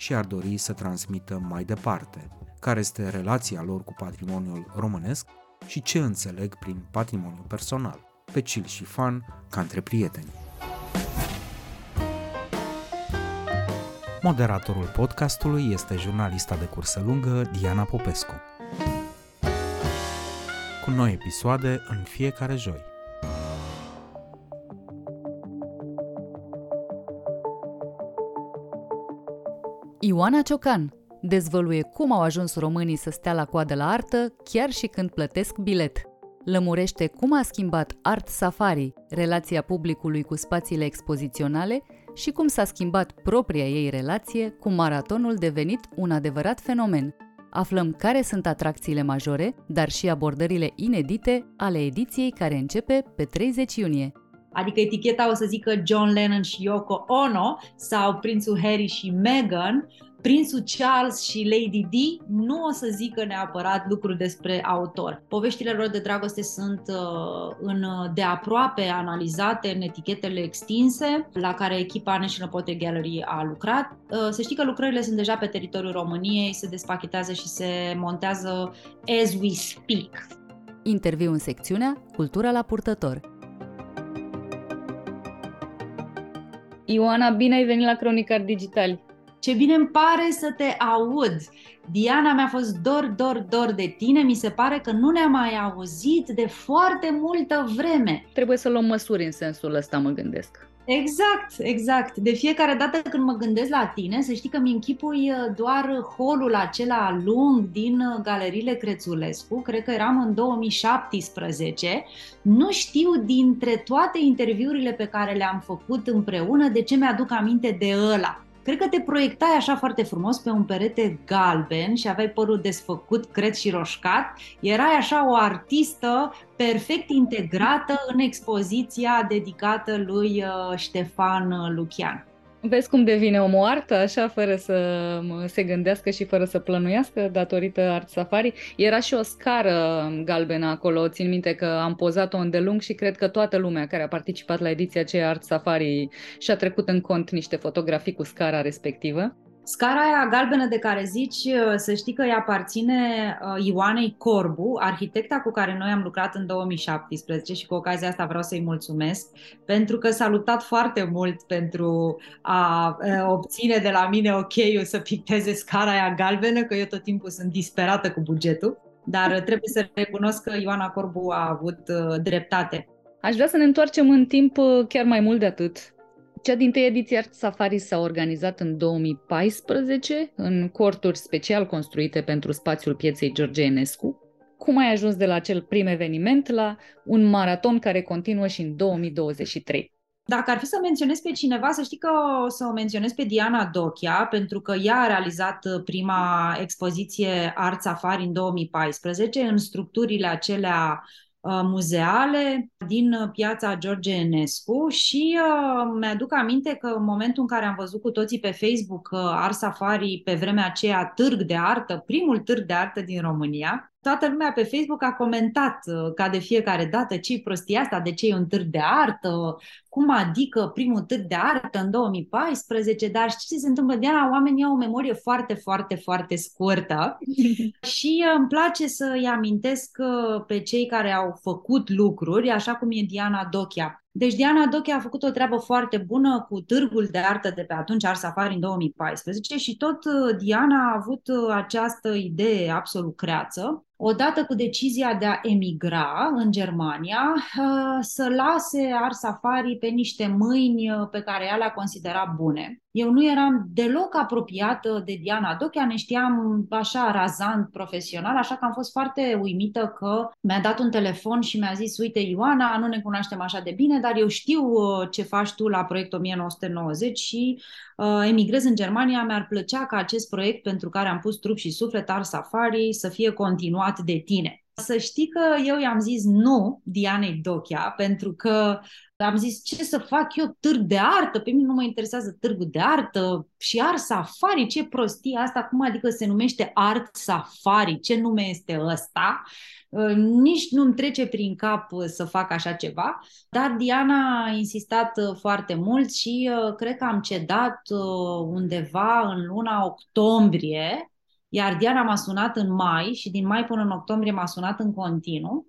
și ar dori să transmită mai departe, care este relația lor cu patrimoniul românesc și ce înțeleg prin patrimoniu personal, pe chill și fan, ca între prieteni. Moderatorul podcastului este jurnalista de cursă lungă Diana Popescu. Cu noi episoade în fiecare joi. Ioana Ciocan dezvăluie cum au ajuns românii să stea la coadă la artă chiar și când plătesc bilet. Lămurește cum a schimbat Art Safari relația publicului cu spațiile expoziționale și cum s-a schimbat propria ei relație cu maratonul devenit un adevărat fenomen. Aflăm care sunt atracțiile majore, dar și abordările inedite ale ediției care începe pe 30 iunie. Adică eticheta o să zică John Lennon și Yoko Ono sau prințul Harry și Meghan, prințul Charles și Lady Di nu o să zică neapărat lucruri despre autor. Poveștile lor de dragoste sunt uh, în, de aproape analizate în etichetele extinse la care echipa National Portrait Gallery a lucrat. Uh, să știi că lucrările sunt deja pe teritoriul României, se despachetează și se montează as we speak. Interviu în secțiunea Cultura la purtător. Ioana, bine ai venit la Cronicar Digital. Ce bine îmi pare să te aud! Diana, mi-a fost dor, dor, dor de tine. Mi se pare că nu ne-am mai auzit de foarte multă vreme. Trebuie să luăm măsuri în sensul ăsta, mă gândesc. Exact, exact. De fiecare dată când mă gândesc la tine, să știi că mi închipui uh, doar holul acela lung din uh, galeriile Crețulescu, cred că eram în 2017. Nu știu dintre toate interviurile pe care le-am făcut împreună de ce mi-aduc aminte de ăla. Cred că te proiectai așa foarte frumos pe un perete galben și aveai părul desfăcut, cred și roșcat. Erai așa o artistă perfect integrată în expoziția dedicată lui uh, Ștefan Lucian. Vezi cum devine omul artă, așa, fără să se gândească și fără să plănuiască, datorită Art Safari. Era și o scară galbenă acolo, țin minte că am pozat-o îndelung și cred că toată lumea care a participat la ediția aceea Art Safari și-a trecut în cont niște fotografii cu scara respectivă. Scara aia galbenă de care zici, uh, să știi că îi aparține uh, Ioanei Corbu, arhitecta cu care noi am lucrat în 2017 și cu ocazia asta vreau să-i mulțumesc pentru că s-a luptat foarte mult pentru a uh, obține de la mine ok să picteze scara aia galbenă, că eu tot timpul sunt disperată cu bugetul, dar trebuie să recunosc că Ioana Corbu a avut dreptate. Aș vrea să ne întoarcem în timp chiar mai mult de atât, cea din tăi ediție Art Safari s-a organizat în 2014 în corturi special construite pentru spațiul pieței George Enescu. Cum ai ajuns de la acel prim eveniment la un maraton care continuă și în 2023? Dacă ar fi să menționez pe cineva, să știi că o să o menționez pe Diana Dochia, pentru că ea a realizat prima expoziție Art Safari în 2014 în structurile acelea Uh, muzeale din uh, piața George Enescu și uh, mi-aduc aminte că în momentul în care am văzut cu toții pe Facebook uh, Art Safari pe vremea aceea târg de artă, primul târg de artă din România, toată lumea pe Facebook a comentat uh, ca de fiecare dată ce prostia asta, de ce e un târg de artă, cum adică primul târg de artă în 2014, dar știți ce se întâmplă, Diana? Oamenii au o memorie foarte, foarte, foarte scurtă și uh, îmi place să-i amintesc uh, pe cei care au făcut lucruri, așa cum e Diana Dochia. Deci Diana Doche a făcut o treabă foarte bună cu târgul de artă de pe atunci, Art Safari în 2014 și tot Diana a avut această idee absolut creață odată cu decizia de a emigra în Germania, uh, să lase Art Safari pe niște mâini uh, pe care ea le-a considerat bune. Eu nu eram deloc apropiată de Diana Dochea, ne știam așa razant profesional, așa că am fost foarte uimită că mi-a dat un telefon și mi-a zis, uite Ioana, nu ne cunoaștem așa de bine, dar eu știu uh, ce faci tu la proiectul 1990 și uh, emigrez în Germania, mi-ar plăcea ca acest proiect pentru care am pus trup și suflet, Art Safari, să fie continuat de tine. Să știi că eu i-am zis nu Dianei Dochia, pentru că am zis ce să fac eu? Târg de artă, pe mine nu mă interesează târgul de artă și art safari, ce prostie asta, cum adică se numește art safari, ce nume este ăsta? Uh, nici nu-mi trece prin cap uh, să fac așa ceva, dar Diana a insistat uh, foarte mult și cred că am cedat undeva în luna octombrie, iar Diana m-a sunat în mai și din mai până în octombrie m-a sunat în continuu.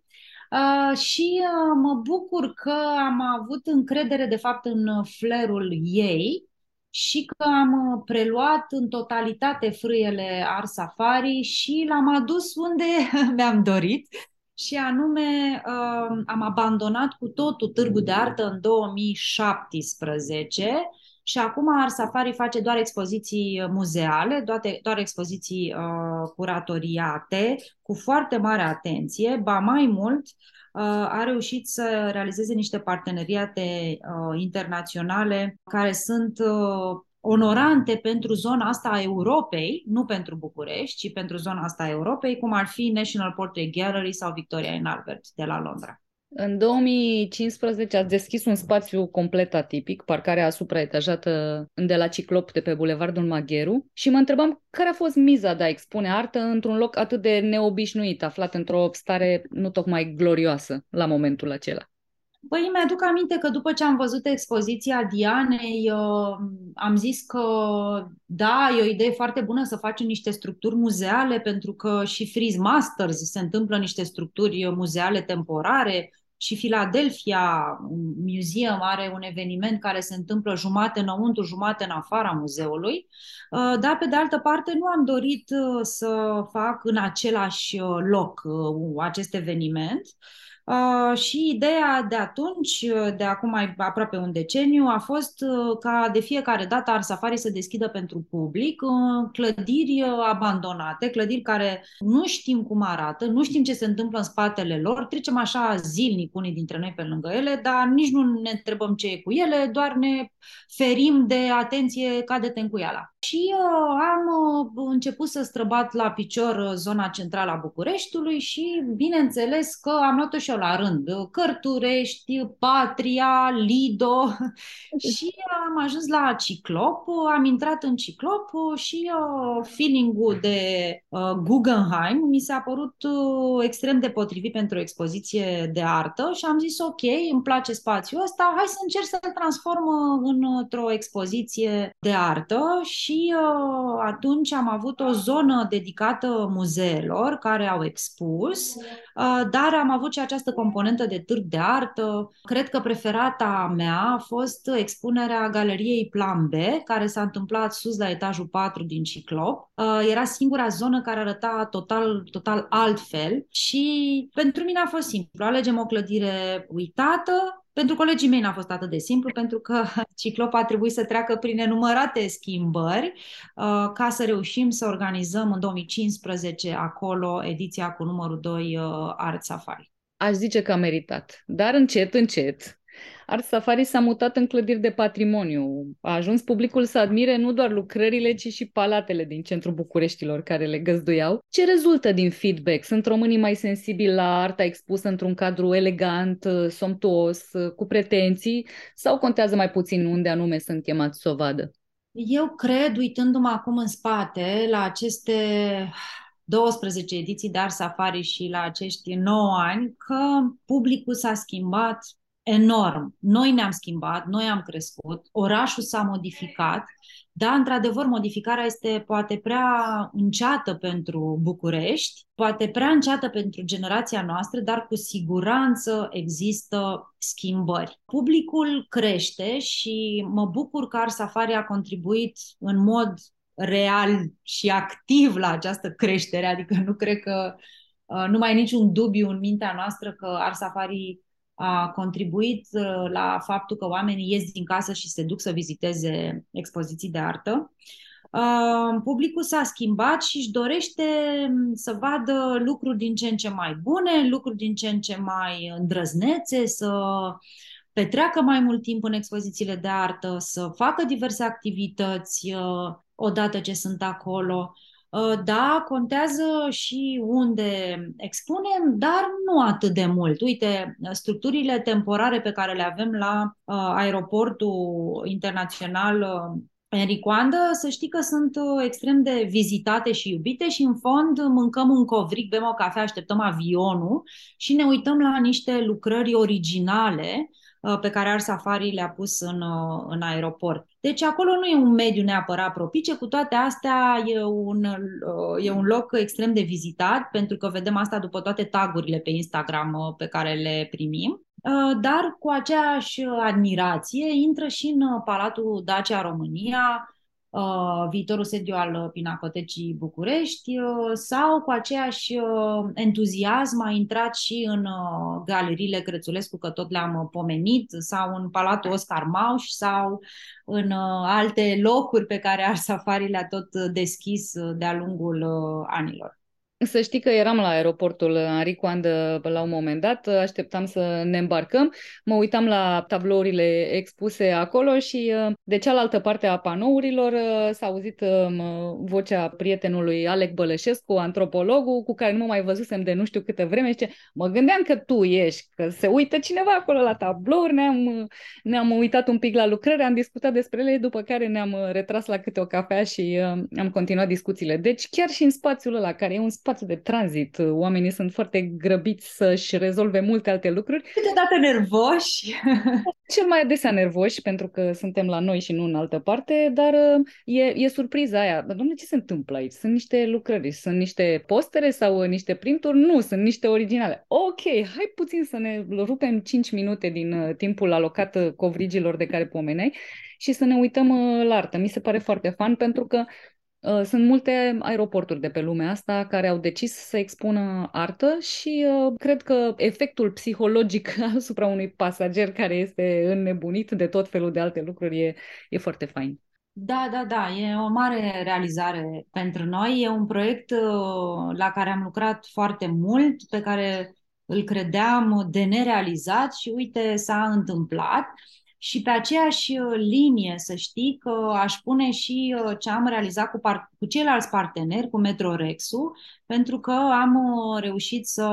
Uh, și uh, mă bucur că am avut încredere, de fapt, în flerul ei și că am uh, preluat în totalitate frâiele Art Safari și l-am adus unde mi-am dorit și anume am abandonat cu totul Târgul de Artă în 2017 și acum Art Safari face doar expoziții muzeale, doar, doar expoziții uh, curatoriate, cu foarte mare atenție, ba mai mult, uh, a reușit să realizeze niște parteneriate uh, internaționale care sunt uh, onorante pentru zona asta a Europei, nu pentru București, ci pentru zona asta a Europei, cum ar fi National Portrait Gallery sau Victoria in Albert de la Londra. În 2015 ați deschis un spațiu complet atipic, parcarea supraetajată de la Ciclop de pe Bulevardul Magheru și mă întrebam care a fost miza de a expune artă într-un loc atât de neobișnuit, aflat într-o stare nu tocmai glorioasă la momentul acela. Păi mi-aduc aminte că după ce am văzut expoziția Dianei, uh, am zis că da, e o idee foarte bună să facem niște structuri muzeale, pentru că și Freeze Masters se întâmplă niște structuri muzeale temporare, și Philadelphia Museum are un eveniment care se întâmplă jumate înăuntru, jumate în afara muzeului, uh, dar pe de altă parte nu am dorit uh, să fac în același uh, loc acest eveniment, Uh, și ideea de atunci, uh, de acum mai aproape un deceniu, a fost uh, ca de fiecare dată Art Safari să deschidă pentru public uh, clădiri uh, abandonate, clădiri care nu știm cum arată, nu știm ce se întâmplă în spatele lor, trecem așa zilnic unii dintre noi pe lângă ele, dar nici nu ne întrebăm ce e cu ele, doar ne ferim de atenție ca de tencuiala. Și uh, am uh, început să străbat la picior uh, zona centrală a Bucureștiului și, bineînțeles, că am luat-o și eu la rând. Cărturești, Patria, Lido și am ajuns la Ciclop, am intrat în Ciclop și uh, feeling-ul de uh, Guggenheim mi s-a părut uh, extrem de potrivit pentru o expoziție de artă și am zis ok, îmi place spațiul ăsta, hai să încerc să-l transform într-o expoziție de artă și uh, atunci am avut o zonă dedicată muzeelor care au expus, uh, dar am avut și această componentă de târg de artă. Cred că preferata mea a fost expunerea galeriei Plan B, care s-a întâmplat sus la etajul 4 din Ciclop. Uh, era singura zonă care arăta total, total altfel și pentru mine a fost simplu. Alegem o clădire uitată, pentru colegii mei n-a fost atât de simplu, pentru că Ciclop a trebuit să treacă prin nenumărate schimbări uh, ca să reușim să organizăm în 2015 acolo ediția cu numărul 2 uh, Art Safari. Aș zice că a meritat, dar încet, încet, Art Safari s-a mutat în clădiri de patrimoniu. A ajuns publicul să admire nu doar lucrările, ci și palatele din centrul Bucureștilor care le găzduiau. Ce rezultă din feedback? Sunt românii mai sensibili la arta expusă într-un cadru elegant, somptuos, cu pretenții sau contează mai puțin unde anume sunt chemați să o vadă? Eu cred, uitându-mă acum în spate, la aceste 12 ediții de Art Safari și la acești 9 ani, că publicul s-a schimbat enorm. Noi ne-am schimbat, noi am crescut, orașul s-a modificat, dar, într-adevăr, modificarea este poate prea înceată pentru București, poate prea înceată pentru generația noastră, dar cu siguranță există schimbări. Publicul crește și mă bucur că Ars Safari a contribuit în mod real și activ la această creștere, adică nu cred că uh, nu mai e niciun dubiu în mintea noastră că Ars Safari a contribuit uh, la faptul că oamenii ies din casă și se duc să viziteze expoziții de artă. Uh, publicul s-a schimbat și își dorește mm, să vadă lucruri din ce în ce mai bune, lucruri din ce în ce mai îndrăznețe, să petreacă mai mult timp în expozițiile de artă, să facă diverse activități uh, odată ce sunt acolo. Uh, da, contează și unde expunem, dar nu atât de mult. Uite, structurile temporare pe care le avem la uh, aeroportul internațional Enricoandă, să știi că sunt extrem de vizitate și iubite și în fond mâncăm un covric, bem o cafea, așteptăm avionul și ne uităm la niște lucrări originale Uh, pe care Art Safari le-a pus în, uh, în aeroport. Deci acolo nu e un mediu neapărat propice, cu toate astea e un, uh, e un loc extrem de vizitat, pentru că vedem asta după toate tagurile pe Instagram pe care le primim. Dar cu aceeași admirație intră și în Palatul Dacia România, uh, viitorul sediu al Pinacotecii București uh, sau cu aceeași uh, entuziasm a intrat și în uh, galeriile Crețulescu, că tot le-am pomenit, sau în Palatul Oscar Mauș sau în uh, alte locuri pe care Arsafari le-a tot deschis de-a lungul uh, anilor. Să știi că eram la aeroportul Henri Coandă la un moment dat, așteptam să ne îmbarcăm, mă uitam la tablourile expuse acolo și uh, de cealaltă parte a panourilor uh, s-a auzit um, vocea prietenului Alec Bălășescu, antropologul, cu care nu mă mai văzusem de nu știu câtă vreme, și mă gândeam că tu ești, că se uită cineva acolo la tablouri, ne-am, ne-am uitat un pic la lucrări, am discutat despre ele, după care ne-am retras la câte o cafea și uh, am continuat discuțiile. Deci chiar și în spațiul ăla, care e un spațiu spațiu de tranzit. Oamenii sunt foarte grăbiți să-și rezolve multe alte lucruri. Câteodată nervoși. Cel mai adesea nervoși, pentru că suntem la noi și nu în altă parte, dar uh, e, e surpriza aia. Domnule, ce se întâmplă aici? Sunt niște lucrări, sunt niște postere sau niște printuri? Nu, sunt niște originale. Ok, hai puțin să ne rupem 5 minute din uh, timpul alocat uh, covrigilor de care pomeneai și să ne uităm la artă. Mi se pare foarte fan pentru că Uh, sunt multe aeroporturi de pe lumea asta care au decis să expună artă și uh, cred că efectul psihologic asupra unui pasager care este înnebunit de tot felul de alte lucruri e, e foarte fain. Da, da, da, e o mare realizare pentru noi. E un proiect uh, la care am lucrat foarte mult, pe care îl credeam de nerealizat și uite, s-a întâmplat. Și pe aceeași uh, linie, să știi că aș pune și uh, ce am realizat cu, par- cu ceilalți parteneri, cu Metrorexul, pentru că am uh, reușit să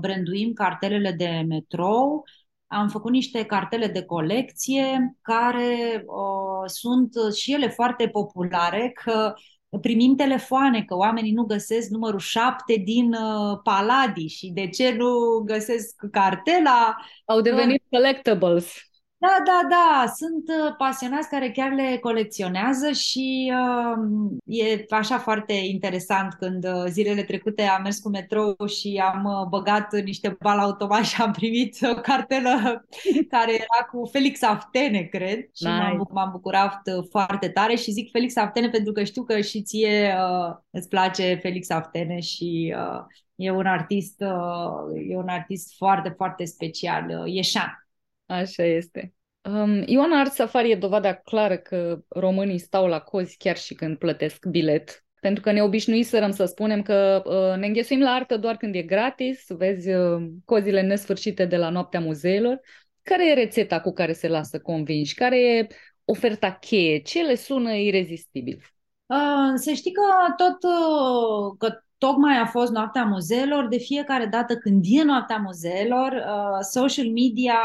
branduim cartelele de metrou, am făcut niște cartele de colecție care uh, sunt și ele foarte populare, că primim telefoane că oamenii nu găsesc numărul 7 din uh, Paladi și de ce nu găsesc cartela. Au devenit collectibles. Da, da, da, sunt uh, pasionați care chiar le colecționează și uh, e așa foarte interesant când uh, zilele trecute am mers cu metrou și am uh, băgat niște bal automat și am primit o cartelă care era cu Felix Aftene, cred, și nice. m-am, m-am bucurat uh, foarte tare și zic Felix Aftene pentru că știu că și ție uh, îți place Felix Aftene și uh, e un artist, uh, e un artist foarte, foarte special, uh, ieșan. Așa este. Um, Ioana Art Safari e dovada clară că românii stau la cozi chiar și când plătesc bilet. Pentru că ne obișnuiserăm să spunem că uh, ne înghesuim la artă doar când e gratis, vezi uh, cozile nesfârșite de la noaptea muzeelor. Care e rețeta cu care se lasă convinși? Care e oferta cheie? Ce le sună irezistibil? Uh, să știi că tot uh, că tocmai a fost noaptea muzeelor, de fiecare dată când e noaptea muzeelor, uh, social media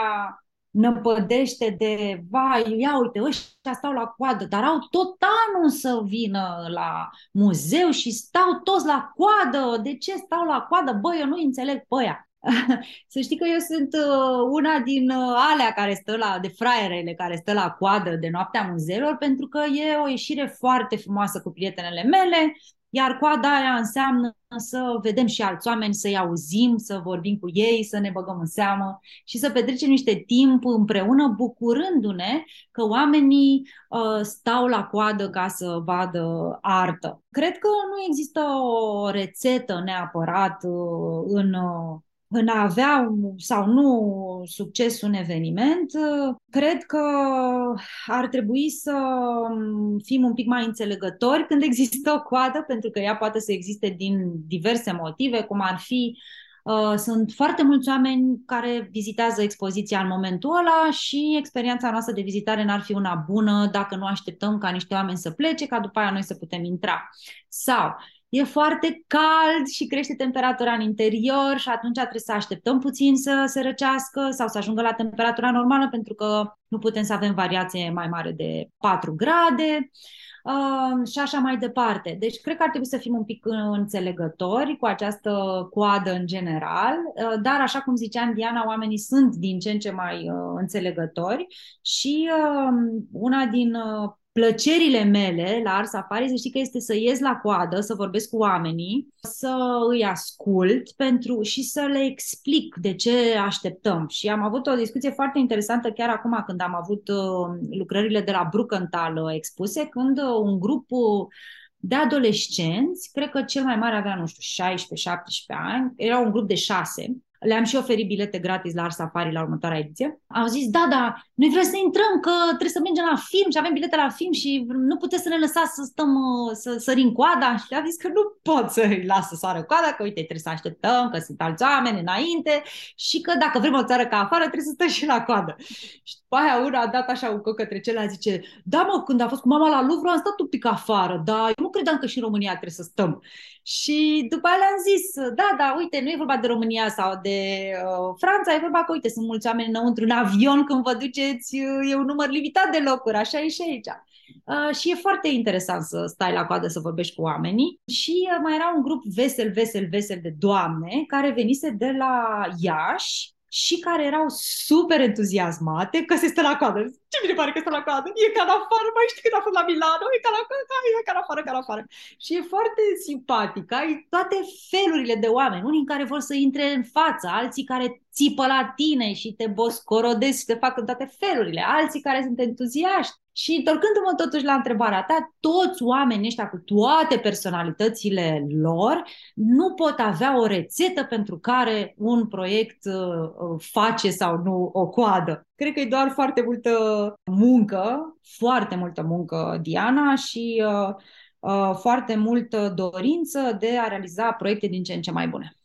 năpădește de, vai, ia uite, ăștia stau la coadă, dar au tot anul să vină la muzeu și stau toți la coadă. De ce stau la coadă? Băi, eu nu înțeleg pe aia. să știi că eu sunt uh, una din uh, alea care stă la, de fraierele care stă la coadă de noaptea muzeelor, pentru că e o ieșire foarte frumoasă cu prietenele mele, iar coada aia înseamnă să vedem și alți oameni, să-i auzim, să vorbim cu ei, să ne băgăm în seamă și să petrecem niște timp împreună, bucurându-ne că oamenii uh, stau la coadă ca să vadă artă. Cred că nu există o rețetă neapărat uh, în, uh, în a avea sau nu succes un eveniment, cred că ar trebui să fim un pic mai înțelegători când există o coadă, pentru că ea poate să existe din diverse motive, cum ar fi Uh, sunt foarte mulți oameni care vizitează expoziția în momentul ăla și experiența noastră de vizitare n-ar fi una bună dacă nu așteptăm ca niște oameni să plece, ca după aia noi să putem intra. Sau e foarte cald și crește temperatura în interior și atunci trebuie să așteptăm puțin să se răcească sau să ajungă la temperatura normală pentru că nu putem să avem variație mai mare de 4 grade uh, și așa mai departe. Deci cred că ar trebui să fim un pic înțelegători cu această coadă în general, uh, dar așa cum ziceam Diana, oamenii sunt din ce în ce mai uh, înțelegători și uh, una din uh, plăcerile mele la Art Safari, să știi că este să ies la coadă, să vorbesc cu oamenii, să îi ascult pentru și să le explic de ce așteptăm. Și am avut o discuție foarte interesantă chiar acum când am avut uh, lucrările de la Bruckenthal uh, expuse, când uh, un grup de adolescenți, cred că cel mai mare avea, nu știu, 16-17 ani, era un grup de șase, le-am și oferit bilete gratis la Ars Safari la următoarea ediție. Au zis, da, da, noi vrem să intrăm, că trebuie să mergem la film și avem bilete la film și nu puteți să ne lăsați să stăm, uh, să sărim coada. Și le-a zis că nu pot să-i las să sară coada, că uite, trebuie să așteptăm, că sunt alți oameni înainte și că dacă vrem o țară ca afară, trebuie să stăm și la coadă. Și după aia una a dat așa un coc către celălalt, zice, da mă, când a fost cu mama la Louvre, am stat un pic afară, dar eu nu credeam că și în România trebuie să stăm. Și după aia le-am zis, da, da, uite, nu e vorba de România sau de uh, Franța, e vorba că, uite, sunt mulți oameni înăuntru în avion când vă duceți, uh, e un număr limitat de locuri, așa e și aici. Uh, și e foarte interesant să stai la coadă să vorbești cu oamenii. Și uh, mai era un grup vesel, vesel, vesel de doamne care venise de la Iași și care erau super entuziasmate că se stă la coadă. Ce bine pare că stă la coadă? E ca în afară, mai știi când a fost la Milano? E ca la coadă, e ca în afară, ca în afară. Și e foarte simpatic. Ai toate felurile de oameni. Unii care vor să intre în față, alții care țipă la tine și te boscorodesc și te fac în toate felurile, alții care sunt entuziaști și întorcându-mă totuși la întrebarea ta, toți oamenii ăștia cu toate personalitățile lor nu pot avea o rețetă pentru care un proiect uh, face sau nu o coadă. Cred că e doar foarte multă muncă, foarte multă muncă, Diana, și uh, uh, foarte multă dorință de a realiza proiecte din ce în ce mai bune.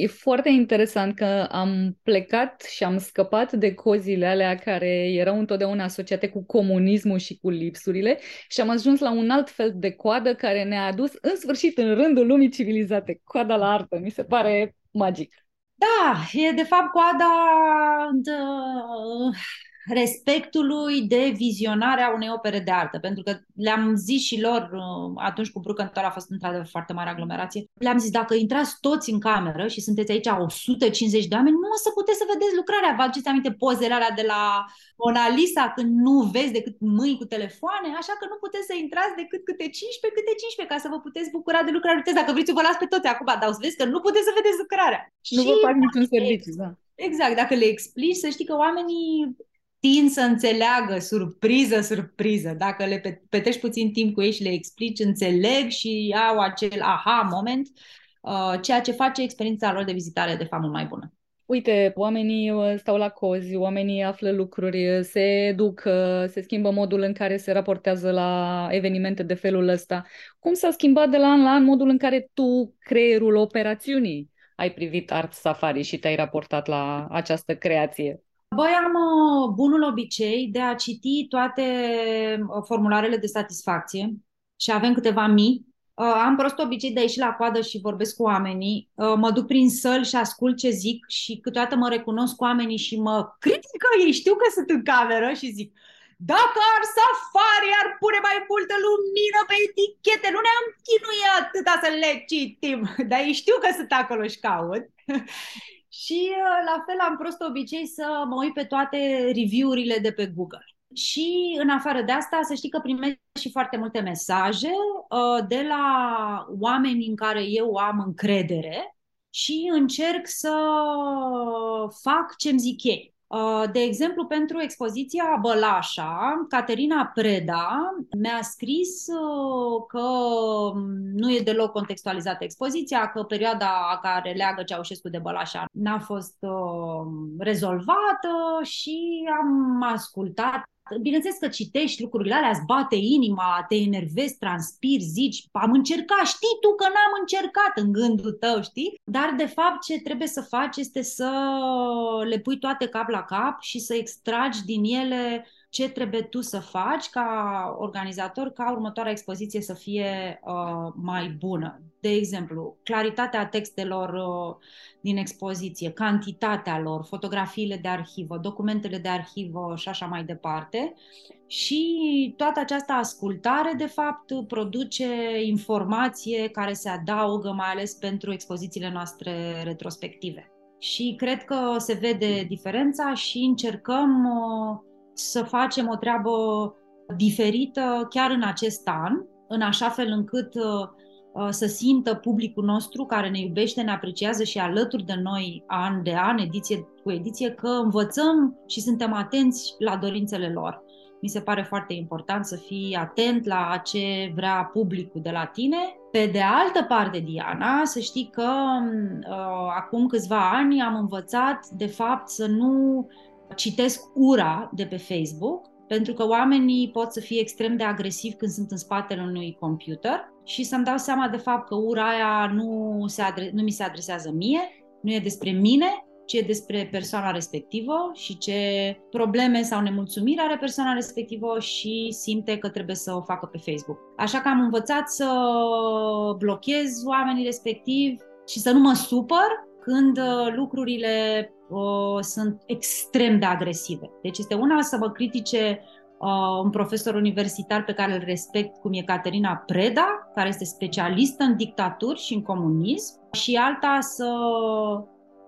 E foarte interesant că am plecat și am scăpat de cozile alea care erau întotdeauna asociate cu comunismul și cu lipsurile și am ajuns la un alt fel de coadă care ne-a adus în sfârșit în rândul lumii civilizate. Coada la artă, mi se pare magic. Da, e de fapt coada de respectului de vizionarea unei opere de artă, pentru că le-am zis și lor uh, atunci cu Brucantor a fost într-adevăr foarte mare aglomerație, le-am zis dacă intrați toți în cameră și sunteți aici 150 de oameni, nu o să puteți să vedeți lucrarea. Vă aduceți aminte pozele alea de la Mona Lisa când nu vezi decât mâini cu telefoane, așa că nu puteți să intrați decât câte 15, câte 15 ca să vă puteți bucura de lucrare. Uite, dacă vreți, vă las pe toți acum, dar o să vezi că nu puteți să vedeți lucrarea. Nu și vă fac niciun serviciu, da. Exact, dacă le explici, să știi că oamenii tind să înțeleagă surpriză, surpriză. Dacă le petreci puțin timp cu ei și le explici, înțeleg și au acel aha moment, uh, ceea ce face experiența lor de vizitare de fapt mult mai bună. Uite, oamenii uh, stau la cozi, oamenii află lucruri, se educă, se schimbă modul în care se raportează la evenimente de felul ăsta. Cum s-a schimbat de la an la an modul în care tu, creierul operațiunii, ai privit Art Safari și te-ai raportat la această creație? Băi, am uh, bunul obicei de a citi toate uh, formularele de satisfacție și avem câteva mii. Uh, am prost obicei de a ieși la coadă și vorbesc cu oamenii. Mă duc prin săl și ascult ce zic și câteodată mă recunosc cu oamenii și mă critică ei, știu că sunt în cameră și zic dacă ar safari ar pune mai multă lumină pe etichete, nu ne-am chinuit atâta să le citim, dar ei știu că sunt acolo și caut. Și uh, la fel am prost obicei să mă uit pe toate review-urile de pe Google. Și în afară de asta, să știi că primesc și foarte multe mesaje uh, de la oameni în care eu am încredere și încerc să fac ce-mi zic ei. Uh, de exemplu, pentru expoziția Bălașa, Caterina Preda mi-a scris uh, că nu e deloc contextualizată expoziția, că perioada care leagă Ceaușescu de Bălașa n-a fost uh, rezolvată și am ascultat bineînțeles că citești lucrurile alea, îți bate inima, te enervezi, transpiri, zici, am încercat, știi tu că n-am încercat în gândul tău, știi? Dar, de fapt, ce trebuie să faci este să le pui toate cap la cap și să extragi din ele ce trebuie tu să faci ca organizator ca următoarea expoziție să fie uh, mai bună. De exemplu, claritatea textelor uh, din expoziție, cantitatea lor, fotografiile de arhivă, documentele de arhivă și așa mai departe. Și toată această ascultare, de fapt, produce informație care se adaugă mai ales pentru expozițiile noastre retrospective. Și cred că se vede diferența și încercăm uh, să facem o treabă diferită chiar în acest an, în așa fel încât uh, uh, să simtă publicul nostru care ne iubește, ne apreciază și alături de noi an de an, ediție cu ediție, că învățăm și suntem atenți la dorințele lor. Mi se pare foarte important să fii atent la ce vrea publicul de la tine. Pe de altă parte, Diana, să știi că uh, acum câțiva ani am învățat, de fapt, să nu citesc ura de pe Facebook, pentru că oamenii pot să fie extrem de agresivi când sunt în spatele unui computer și să-mi dau seama de fapt că ura aia nu, se adre- nu mi se adresează mie, nu e despre mine, ci e despre persoana respectivă și ce probleme sau nemulțumiri are persoana respectivă și simte că trebuie să o facă pe Facebook. Așa că am învățat să blochez oamenii respectivi și să nu mă supăr când uh, lucrurile uh, sunt extrem de agresive. Deci este una să vă critique uh, un profesor universitar pe care îl respect, cum e Caterina Preda, care este specialistă în dictaturi și în comunism, și alta să,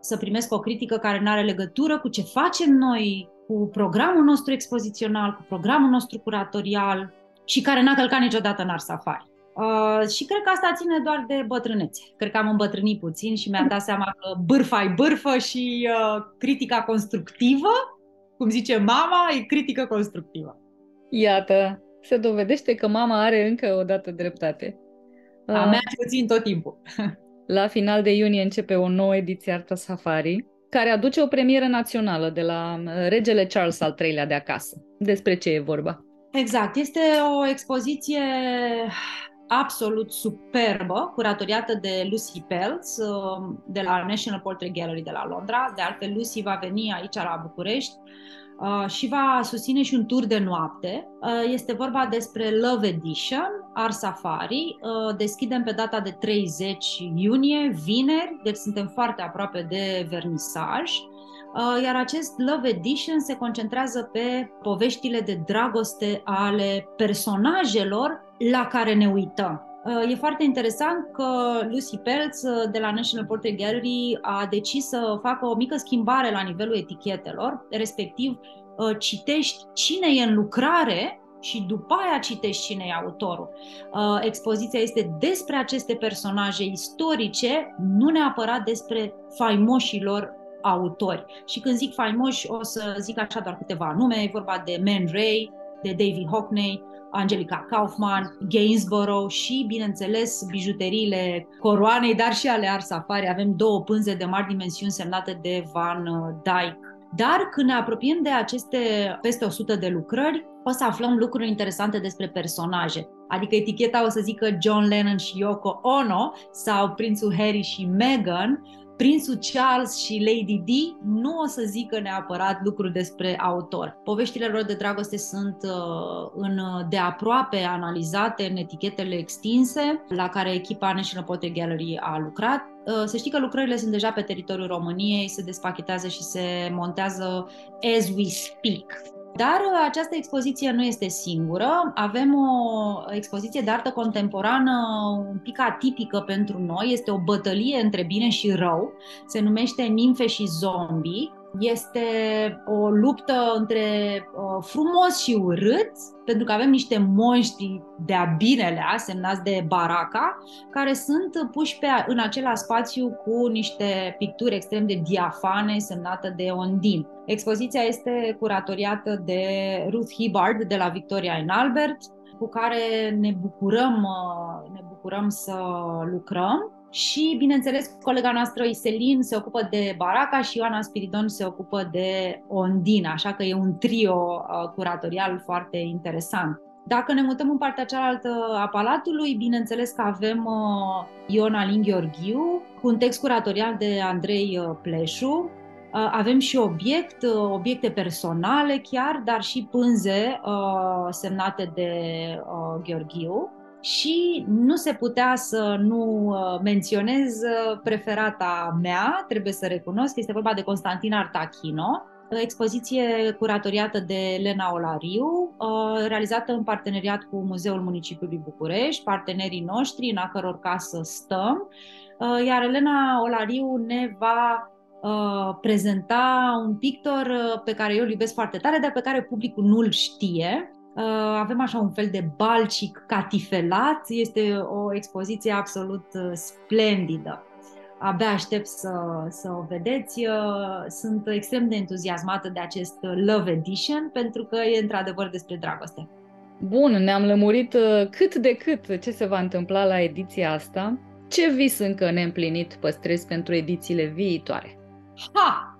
să primesc o critică care nu are legătură cu ce facem noi, cu programul nostru expozițional, cu programul nostru curatorial și care n-a călcat niciodată în Ars Safari. Uh, și cred că asta ține doar de bătrânețe. Cred că am îmbătrânit puțin și mi-am dat seama că bârfa e bârfă și uh, critica constructivă, cum zice mama, e critică constructivă. Iată, se dovedește că mama are încă o dată dreptate. A mea puțin tot timpul. La final de iunie începe o nouă ediție Arta Safari, care aduce o premieră națională de la uh, regele Charles al III-lea de acasă. Despre ce e vorba? Exact, este o expoziție absolut superbă, curatoriată de Lucy Peltz uh, de la National Portrait Gallery de la Londra. De altfel, Lucy va veni aici la București uh, și va susține și un tur de noapte. Uh, este vorba despre Love Edition, Art Safari. Deschidem pe data de 30 iunie, vineri, deci suntem foarte aproape de vernisaj. Iar acest Love Edition se concentrează pe poveștile de dragoste ale personajelor la care ne uităm. Uh, e foarte interesant că Lucy Peltz uh, de la National Portrait Gallery a decis să facă o mică schimbare la nivelul etichetelor, respectiv uh, citești cine e în lucrare și după aia citești cine e autorul. Expoziția este despre aceste personaje istorice, nu neapărat despre faimoșilor autori. Și când zic faimoși, o să zic așa doar câteva nume, e vorba de Man Ray, de David Hockney, Angelica Kaufman, Gainsborough și, bineînțeles, bijuteriile coroanei, dar și ale Ars Safari. Avem două pânze de mari dimensiuni semnate de Van Dyck. Dar când ne apropiem de aceste peste 100 de lucrări, o să aflăm lucruri interesante despre personaje. Adică eticheta o să zică John Lennon și Yoko Ono sau prințul Harry și Meghan, prințul Charles și Lady Di nu o să zică neapărat lucruri despre autor. Poveștile lor de dragoste sunt uh, în, de aproape analizate în etichetele extinse la care echipa National Portrait Gallery a lucrat. Uh, să știi că lucrările sunt deja pe teritoriul României, se despachetează și se montează as we speak. Dar uh, această expoziție nu este singură. Avem o expoziție de artă contemporană un pic atipică pentru noi. Este o bătălie între bine și rău. Se numește Nimfe și Zombie. Este o luptă între uh, frumos și urât, pentru că avem niște monștri de-a binelea, semnați de Baraka, care sunt puși pe, în același spațiu cu niște picturi extrem de diafane, semnată de Ondin. Expoziția este curatoriată de Ruth Hibbard de la Victoria în Albert, cu care ne bucurăm, uh, ne bucurăm să lucrăm. Și, bineînțeles, colega noastră Iselin se ocupă de Baraca și Ioana Spiridon se ocupă de Ondina, așa că e un trio uh, curatorial foarte interesant. Dacă ne mutăm în partea cealaltă a palatului, bineînțeles că avem uh, Ion Alin Gheorghiu, cu un text curatorial de Andrei uh, Pleșu. Uh, avem și obiect, uh, obiecte personale chiar, dar și pânze uh, semnate de uh, Gheorghiu și nu se putea să nu uh, menționez uh, preferata mea, trebuie să recunosc, este vorba de Constantin Artachino, expoziție curatoriată de Lena Olariu, uh, realizată în parteneriat cu Muzeul Municipiului București, partenerii noștri în a căror casă stăm, iar Elena Olariu ne va prezenta un pictor pe care eu îl iubesc foarte tare, dar pe care publicul nu-l știe. Uh, avem așa un fel de balcic catifelat, este o expoziție absolut uh, splendidă. Abia aștept să, să o vedeți. Uh, sunt extrem de entuziasmată de acest Love Edition pentru că e într-adevăr despre dragoste. Bun, ne-am lămurit cât de cât ce se va întâmpla la ediția asta. Ce vis încă neîmplinit păstrezi pentru edițiile viitoare? Ha!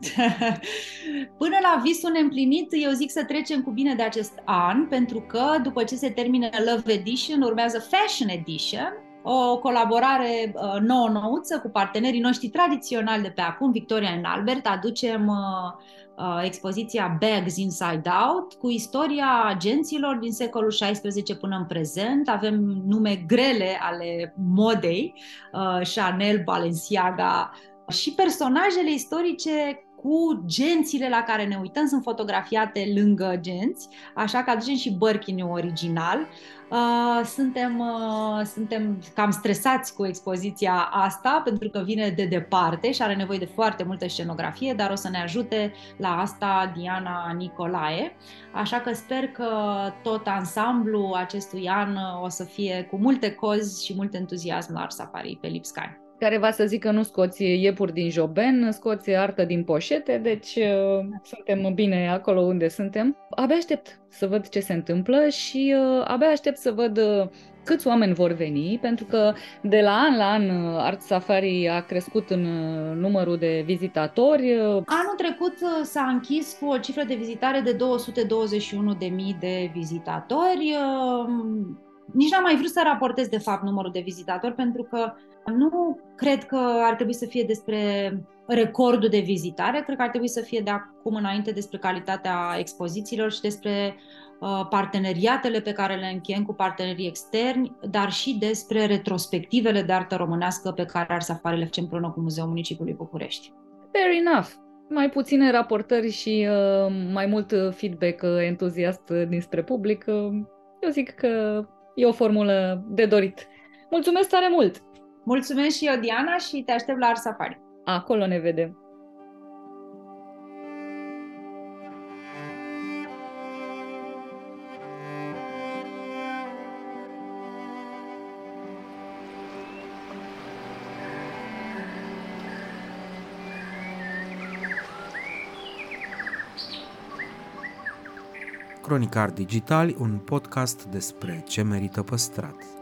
Până la visul neîmplinit, eu zic să trecem cu bine de acest an, pentru că după ce se termină Love Edition, urmează Fashion Edition, o colaborare uh, nouă-nouță cu partenerii noștri tradiționali de pe acum, Victoria în Albert. Aducem uh, uh, expoziția Bags Inside Out cu istoria agenților din secolul XVI până în prezent. Avem nume grele ale modei, uh, Chanel, Balenciaga, și personajele istorice cu gențile la care ne uităm sunt fotografiate lângă genți, așa că aducem și Birkin original. Uh, suntem, uh, suntem cam stresați cu expoziția asta pentru că vine de departe și are nevoie de foarte multă scenografie, dar o să ne ajute la asta Diana Nicolae. Așa că sper că tot ansamblu acestui an o să fie cu multe cozi și mult entuziasm la Art Safari pe Lipscani care va să zică nu scoți iepuri din joben, scoți artă din poșete, deci uh, suntem bine acolo unde suntem. Abia aștept să văd ce se întâmplă și uh, abia aștept să văd uh, câți oameni vor veni, pentru că de la an la an uh, Art Safari a crescut în uh, numărul de vizitatori. Anul trecut uh, s-a închis cu o cifră de vizitare de 221.000 de vizitatori. Nici n-am mai vrut să raportez, de fapt, numărul de vizitatori, pentru că nu cred că ar trebui să fie despre recordul de vizitare, cred că ar trebui să fie de acum înainte despre calitatea expozițiilor și despre uh, parteneriatele pe care le încheiem cu partenerii externi, dar și despre retrospectivele de artă românească pe care ar Safari le facem împreună cu Muzeul Municipiului București. Fair enough. Mai puține raportări și uh, mai mult feedback uh, entuziast dinspre public. Uh, eu zic că e o formulă de dorit. Mulțumesc tare mult! Mulțumesc și eu, Diana, și te aștept la Art Safari. Acolo ne vedem. Cronicar Digital, un podcast despre ce merită păstrat.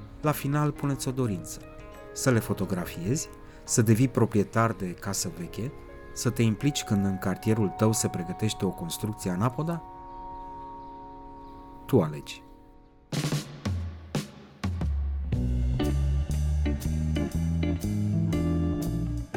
la final puneți o dorință. Să le fotografiezi, să devii proprietar de casă veche, să te implici când în cartierul tău se pregătește o construcție anapoda? Tu alegi.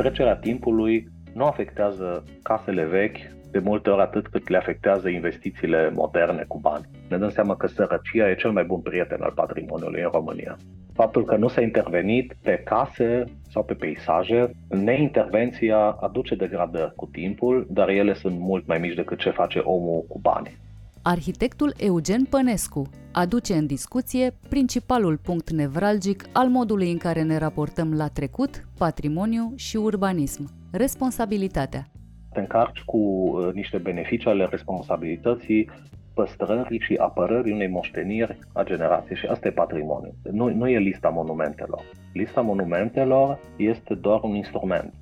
trecerea timpului nu afectează casele vechi de multe ori atât cât le afectează investițiile moderne cu bani. Ne dăm seama că sărăcia e cel mai bun prieten al patrimoniului în România. Faptul că nu s-a intervenit pe case sau pe peisaje, neintervenția aduce degradări cu timpul, dar ele sunt mult mai mici decât ce face omul cu bani. Arhitectul Eugen Pănescu aduce în discuție principalul punct nevralgic al modului în care ne raportăm la trecut, patrimoniu și urbanism, responsabilitatea te încarci cu uh, niște beneficii ale responsabilității păstrării și apărării unei moșteniri a generației și asta e patrimoniu. Nu, nu e lista monumentelor. Lista monumentelor este doar un instrument.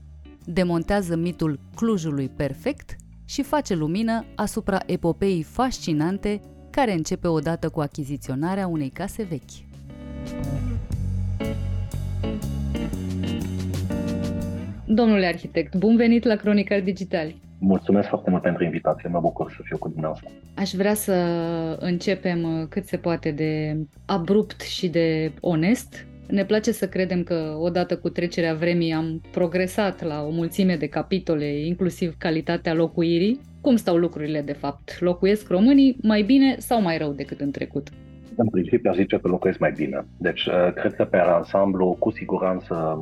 Demontează mitul Clujului perfect și face lumină asupra epopeii fascinante care începe odată cu achiziționarea unei case vechi. Domnule arhitect, bun venit la Cronicar Digitali! Mulțumesc foarte mult pentru invitație, mă bucur să fiu cu dumneavoastră. Aș vrea să începem cât se poate de abrupt și de onest. Ne place să credem că odată cu trecerea vremii am progresat la o mulțime de capitole, inclusiv calitatea locuirii. Cum stau lucrurile de fapt? Locuiesc românii mai bine sau mai rău decât în trecut? În principiu, aș zice că locuiesc mai bine. Deci, cred că pe ansamblu, cu siguranță,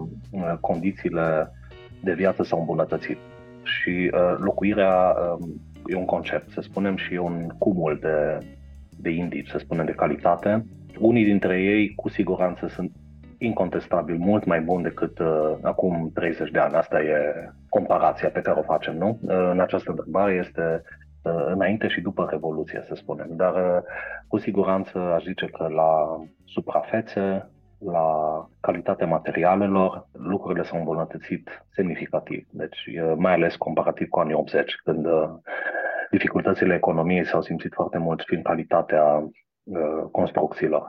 condițiile de viață s-au îmbunătățit. Și uh, locuirea uh, e un concept, să spunem, și e un cumul de, de indici, să spunem, de calitate. Unii dintre ei, cu siguranță, sunt incontestabil mult mai bun decât uh, acum 30 de ani. Asta e comparația pe care o facem, nu? Uh, în această întrebare este uh, înainte și după Revoluție, să spunem. Dar uh, cu siguranță aș zice că la suprafețe, la calitatea materialelor, lucrurile s-au îmbunătățit semnificativ. Deci, mai ales comparativ cu anii 80, când dificultățile economiei s-au simțit foarte mult și în calitatea construcțiilor.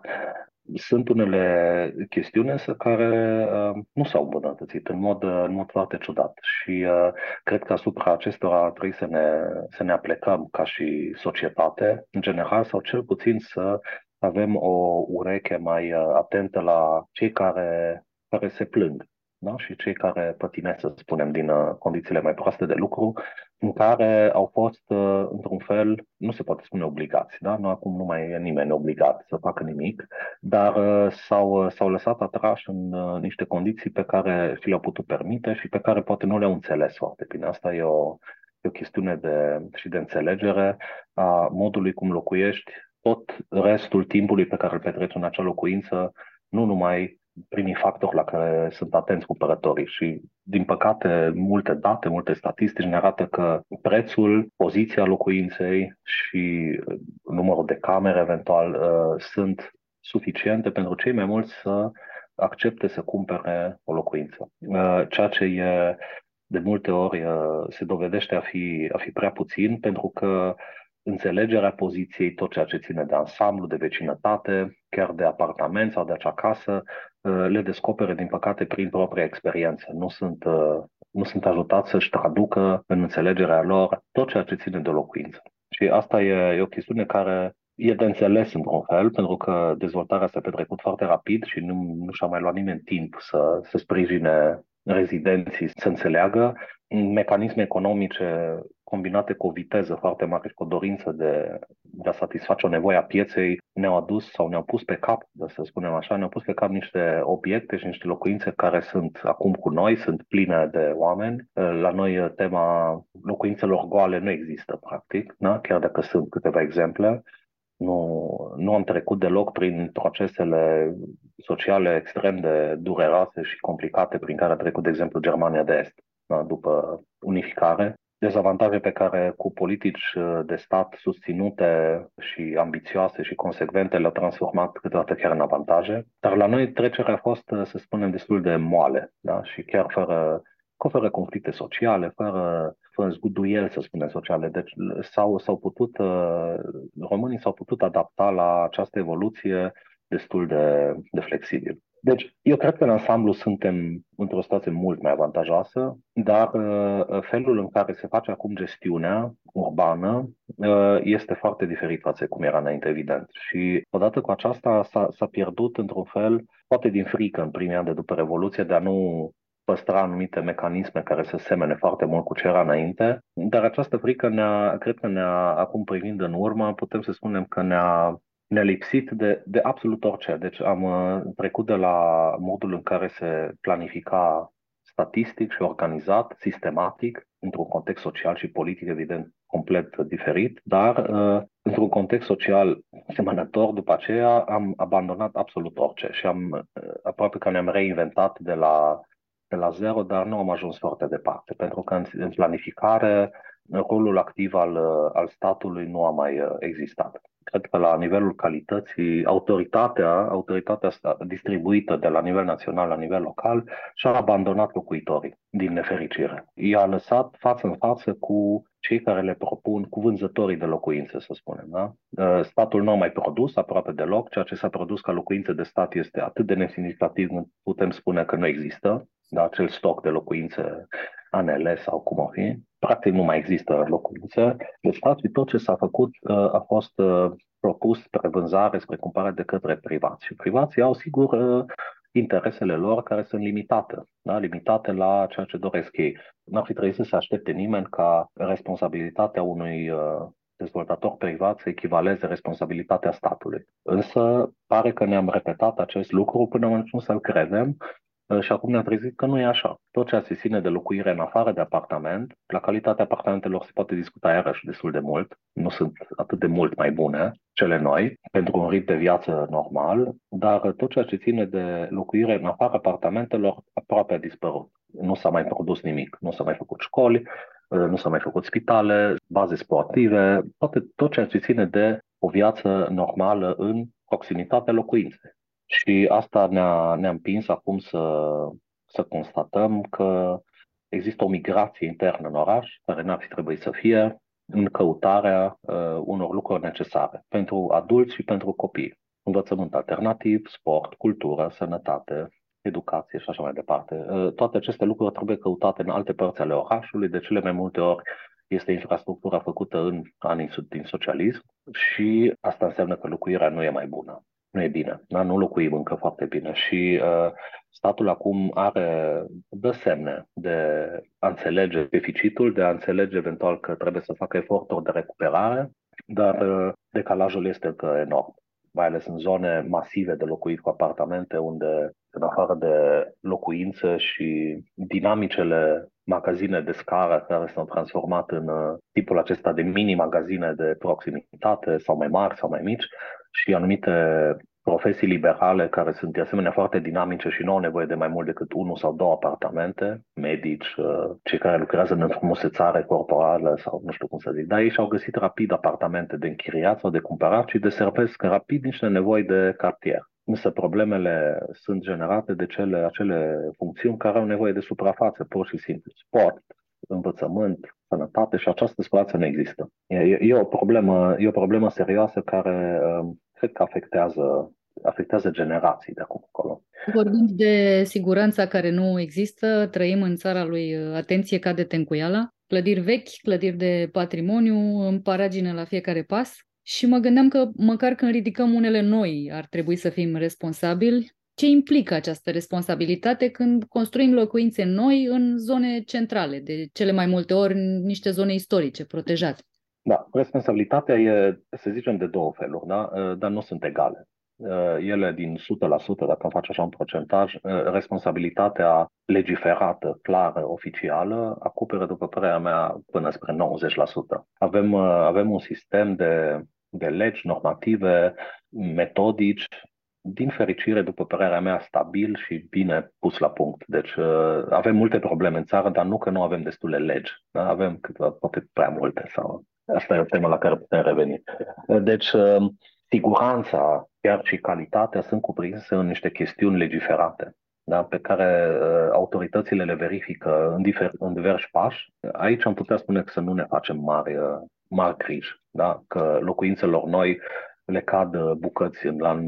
Sunt unele chestiuni însă care uh, nu s-au îmbunătățit în mod, în mod foarte ciudat și uh, cred că asupra acestora trebuie să ne, să ne aplecăm ca și societate, în general, sau cel puțin să avem o ureche mai uh, atentă la cei care, care se plâng da? și cei care pătinesc, să spunem, din uh, condițiile mai proaste de lucru, în care au fost, uh, într-un fel, nu se poate spune obligați, da? nu acum nu mai e nimeni obligat să facă nimic, dar s-au, s-au lăsat atrași în niște condiții pe care și le-au putut permite și pe care poate nu le-au înțeles foarte bine. Asta e o, e o chestiune de, și de înțelegere a modului cum locuiești tot restul timpului pe care îl petreci în acea locuință, nu numai primii factori la care sunt atenți cumpărătorii și, din păcate, multe date, multe statistici ne arată că prețul, poziția locuinței și uh, numărul de camere, eventual, uh, sunt suficiente pentru cei mai mulți să accepte să cumpere o locuință. Uh, ceea ce e de multe ori se dovedește a fi, a fi prea puțin pentru că înțelegerea poziției, tot ceea ce ține de ansamblu, de vecinătate, chiar de apartament sau de acea casă, uh, le descopere, din păcate, prin propria experiență. Nu sunt, uh, nu sunt ajutați să-și traducă în înțelegerea lor tot ceea ce ține de locuință. Și asta e, e o chestiune care e de înțeles într-un fel, pentru că dezvoltarea s-a petrecut foarte rapid și nu, nu și-a mai luat nimeni timp să, să sprijine rezidenții să înțeleagă mecanisme economice combinate cu o viteză foarte mare și cu o dorință de, de a satisface o nevoie a pieței, ne-au adus sau ne-au pus pe cap, să spunem așa, ne-au pus pe cap niște obiecte și niște locuințe care sunt acum cu noi, sunt pline de oameni. La noi tema locuințelor goale nu există, practic, da? chiar dacă sunt câteva exemple. Nu, nu am trecut deloc prin procesele sociale extrem de dureroase și complicate prin care a trecut, de exemplu, Germania de Est da? după unificare dezavantaje pe care cu politici uh, de stat susținute și ambițioase și consecvente le-au transformat câteodată chiar în avantaje. Dar la noi trecerea a fost, uh, să spunem, destul de moale da? și chiar fără, fără conflicte sociale, fără, fără zguduieli, să spunem, sociale. Deci s-au, s-au putut, uh, românii s-au putut adapta la această evoluție destul de, de flexibil. Deci, eu cred că în ansamblu suntem într-o situație mult mai avantajoasă, dar uh, felul în care se face acum gestiunea urbană uh, este foarte diferit față cum era înainte, evident. Și odată cu aceasta s-a, s-a pierdut într-un fel, poate din frică în primii ani de după Revoluție, de a nu păstra anumite mecanisme care să semene foarte mult cu ce era înainte, dar această frică ne-a, cred că ne-a, acum privind în urmă, putem să spunem că ne-a, ne-a lipsit de, de absolut orice. Deci am uh, trecut de la modul în care se planifica statistic și organizat, sistematic, într-un context social și politic, evident, complet diferit, dar uh, într-un context social semănător, după aceea am abandonat absolut orice și am uh, aproape că ne-am reinventat de la, de la zero, dar nu am ajuns foarte departe, pentru că în, în planificare rolul activ al, uh, al statului nu a mai uh, existat. Cred că la nivelul calității, autoritatea, autoritatea distribuită de la nivel național la nivel local și-a abandonat locuitorii, din nefericire. I-a lăsat față în față cu cei care le propun, cu vânzătorii de locuințe, să spunem. Da? Uh, statul nu a mai produs aproape deloc, ceea ce s-a produs ca locuințe de stat este atât de nesignificativ, putem spune că nu există, da? acel stoc de locuințe ANL sau cum o fi. Practic nu mai există locuințe. Deci, practic, tot ce s-a făcut uh, a fost uh, propus spre vânzare, spre cumpărare de către privați. Și privații au, sigur, uh, interesele lor care sunt limitate, da? limitate la ceea ce doresc ei. N-ar fi trebuit să se aștepte nimeni ca responsabilitatea unui dezvoltator privat să echivaleze responsabilitatea statului. Însă pare că ne-am repetat acest lucru până am ajuns să-l credem Uh, și acum ne-am trezit că nu e așa. Tot ceea ce ține de locuire în afară de apartament, la calitatea apartamentelor se poate discuta iarăși destul de mult. Nu sunt atât de mult mai bune cele noi pentru un ritm de viață normal, dar tot ceea ce ține de locuire în afară apartamentelor aproape a dispărut. Nu s-a mai produs nimic. Nu s-a mai făcut școli, uh, nu s-a mai făcut spitale, baze sportive, toate, tot ceea ce ține de o viață normală în proximitatea locuinței. Și asta ne-a, ne-a împins acum să, să constatăm că există o migrație internă în oraș, care n-ar fi trebuit să fie, în căutarea uh, unor lucruri necesare pentru adulți și pentru copii. Învățământ alternativ, sport, cultură, sănătate, educație și așa mai departe. Uh, toate aceste lucruri trebuie căutate în alte părți ale orașului, de cele mai multe ori este infrastructura făcută în anii din socialism și asta înseamnă că locuirea nu e mai bună nu e bine, da? nu locuim încă foarte bine și uh, statul acum are, dă semne de a înțelege deficitul, de a înțelege eventual că trebuie să facă eforturi de recuperare, dar uh, decalajul este încă enorm, mai ales în zone masive de locuit cu apartamente unde în afară de locuințe și dinamicele magazine de scară care s-au transformat în uh, tipul acesta de mini-magazine de proximitate sau mai mari sau mai mici, și anumite profesii liberale care sunt de asemenea foarte dinamice și nu au nevoie de mai mult decât unul sau două apartamente, medici, uh, cei care lucrează în frumusețare corporală sau nu știu cum să zic, dar ei și-au găsit rapid apartamente de închiriat sau de cumpărat și deservesc rapid niște nevoi de cartier. Însă problemele sunt generate de cele, acele funcțiuni care au nevoie de suprafață, pur și simplu. Sport, învățământ, sănătate și această spață nu există. E, e, o problemă, e o problemă serioasă care uh, cred că afectează, afectează generații de acum acolo. Vorbind de siguranța care nu există, trăim în țara lui uh, atenție ca de tencuiala, clădiri vechi, clădiri de patrimoniu, în paragine la fiecare pas. Și mă gândeam că măcar când ridicăm unele noi ar trebui să fim responsabili ce implică această responsabilitate când construim locuințe noi în zone centrale, de cele mai multe ori în niște zone istorice protejate. Da, responsabilitatea e, să zicem, de două feluri, da? Uh, dar nu sunt egale. Uh, ele din 100%, dacă îmi faci așa un procentaj, uh, responsabilitatea legiferată, clară, oficială, acoperă, după părerea mea, până spre 90%. Avem, avem un sistem de, de legi normative, metodici, din fericire, după părerea mea, stabil și bine pus la punct. Deci uh, avem multe probleme în țară, dar nu că nu avem destule legi. Da? Avem câteva, poate prea multe. sau Asta e o temă la care putem reveni. Deci, uh, siguranța, chiar și calitatea sunt cuprinse în niște chestiuni legiferate. Da, pe care uh, autoritățile le verifică în, difer- în diversi pași. Aici am putea spune că să nu ne facem mari, uh, mari griji, da? că locuințelor noi le cad uh, bucăți în, la,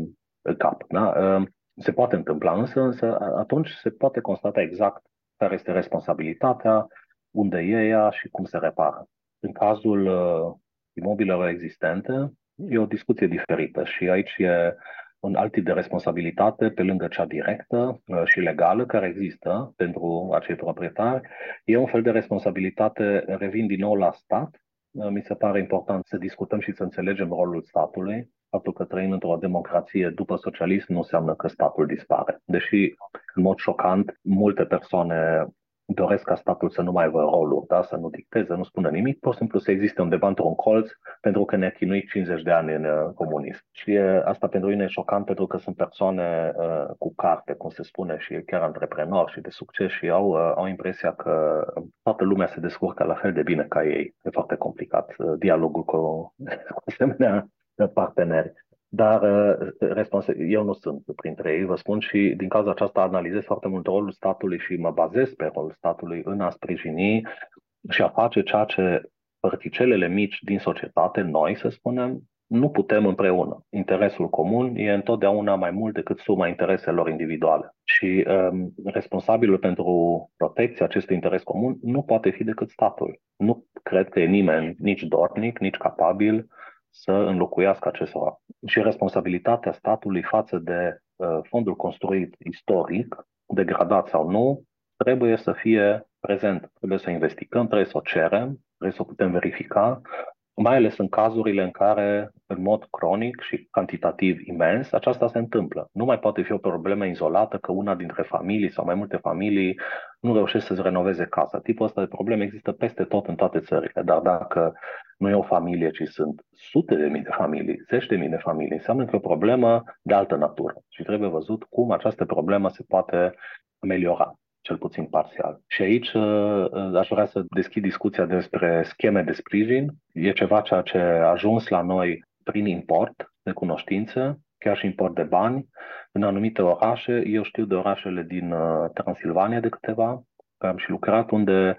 cap. Da? Ehm, se poate întâmpla însă, însă atunci se poate constata exact care este responsabilitatea, unde e ea și cum se repară. În cazul uh, imobilelor existente, e o discuție diferită și aici e un alt tip de responsabilitate pe lângă cea directă uh, și legală care există pentru acei proprietari. E un fel de responsabilitate, revin din nou la stat. Uh, mi se pare important să discutăm și să înțelegem rolul statului. Faptul că trăim într-o democrație după socialism nu înseamnă că statul dispare. Deși, în mod șocant, multe persoane doresc ca statul să nu mai aibă rolul, da? să nu dicteze, nu spună nimic, pur și simplu să existe undeva într-un colț pentru că ne-a chinuit 50 de ani în uh, comunism. Și e, asta pentru mine e șocant pentru că sunt persoane uh, cu carte, cum se spune, și chiar antreprenori și de succes și au, uh, au impresia că toată lumea se descurcă la fel de bine ca ei. E foarte complicat uh, dialogul cu, cu asemenea parteneri. Dar uh, eu nu sunt printre ei, vă spun, și din cauza aceasta analizez foarte mult rolul statului și mă bazez pe rolul statului în a sprijini și a face ceea ce părticelele mici din societate, noi să spunem, nu putem împreună. Interesul comun e întotdeauna mai mult decât suma intereselor individuale. Și um, responsabilul pentru protecția acestui interes comun nu poate fi decât statul. Nu cred că e nimeni nici dornic, nici capabil să înlocuiască acest rol. Și responsabilitatea statului față de uh, fondul construit istoric, degradat sau nu, trebuie să fie prezent. Trebuie să investigăm, trebuie să o cerem, trebuie să o putem verifica, mai ales în cazurile în care, în mod cronic și cantitativ imens, aceasta se întâmplă. Nu mai poate fi o problemă izolată că una dintre familii sau mai multe familii nu reușesc să-ți renoveze casa. Tipul ăsta de probleme există peste tot în toate țările, dar dacă nu e o familie, ci sunt sute de mii de familii, zeci de mii de familii, înseamnă că e o problemă de altă natură și trebuie văzut cum această problemă se poate ameliora cel puțin parțial. Și aici uh, uh, aș vrea să deschid discuția despre scheme de sprijin. E ceva ceea ce a ajuns la noi prin import de cunoștință, chiar și import de bani. În anumite orașe, eu știu de orașele din uh, Transilvania de câteva, care am și lucrat, unde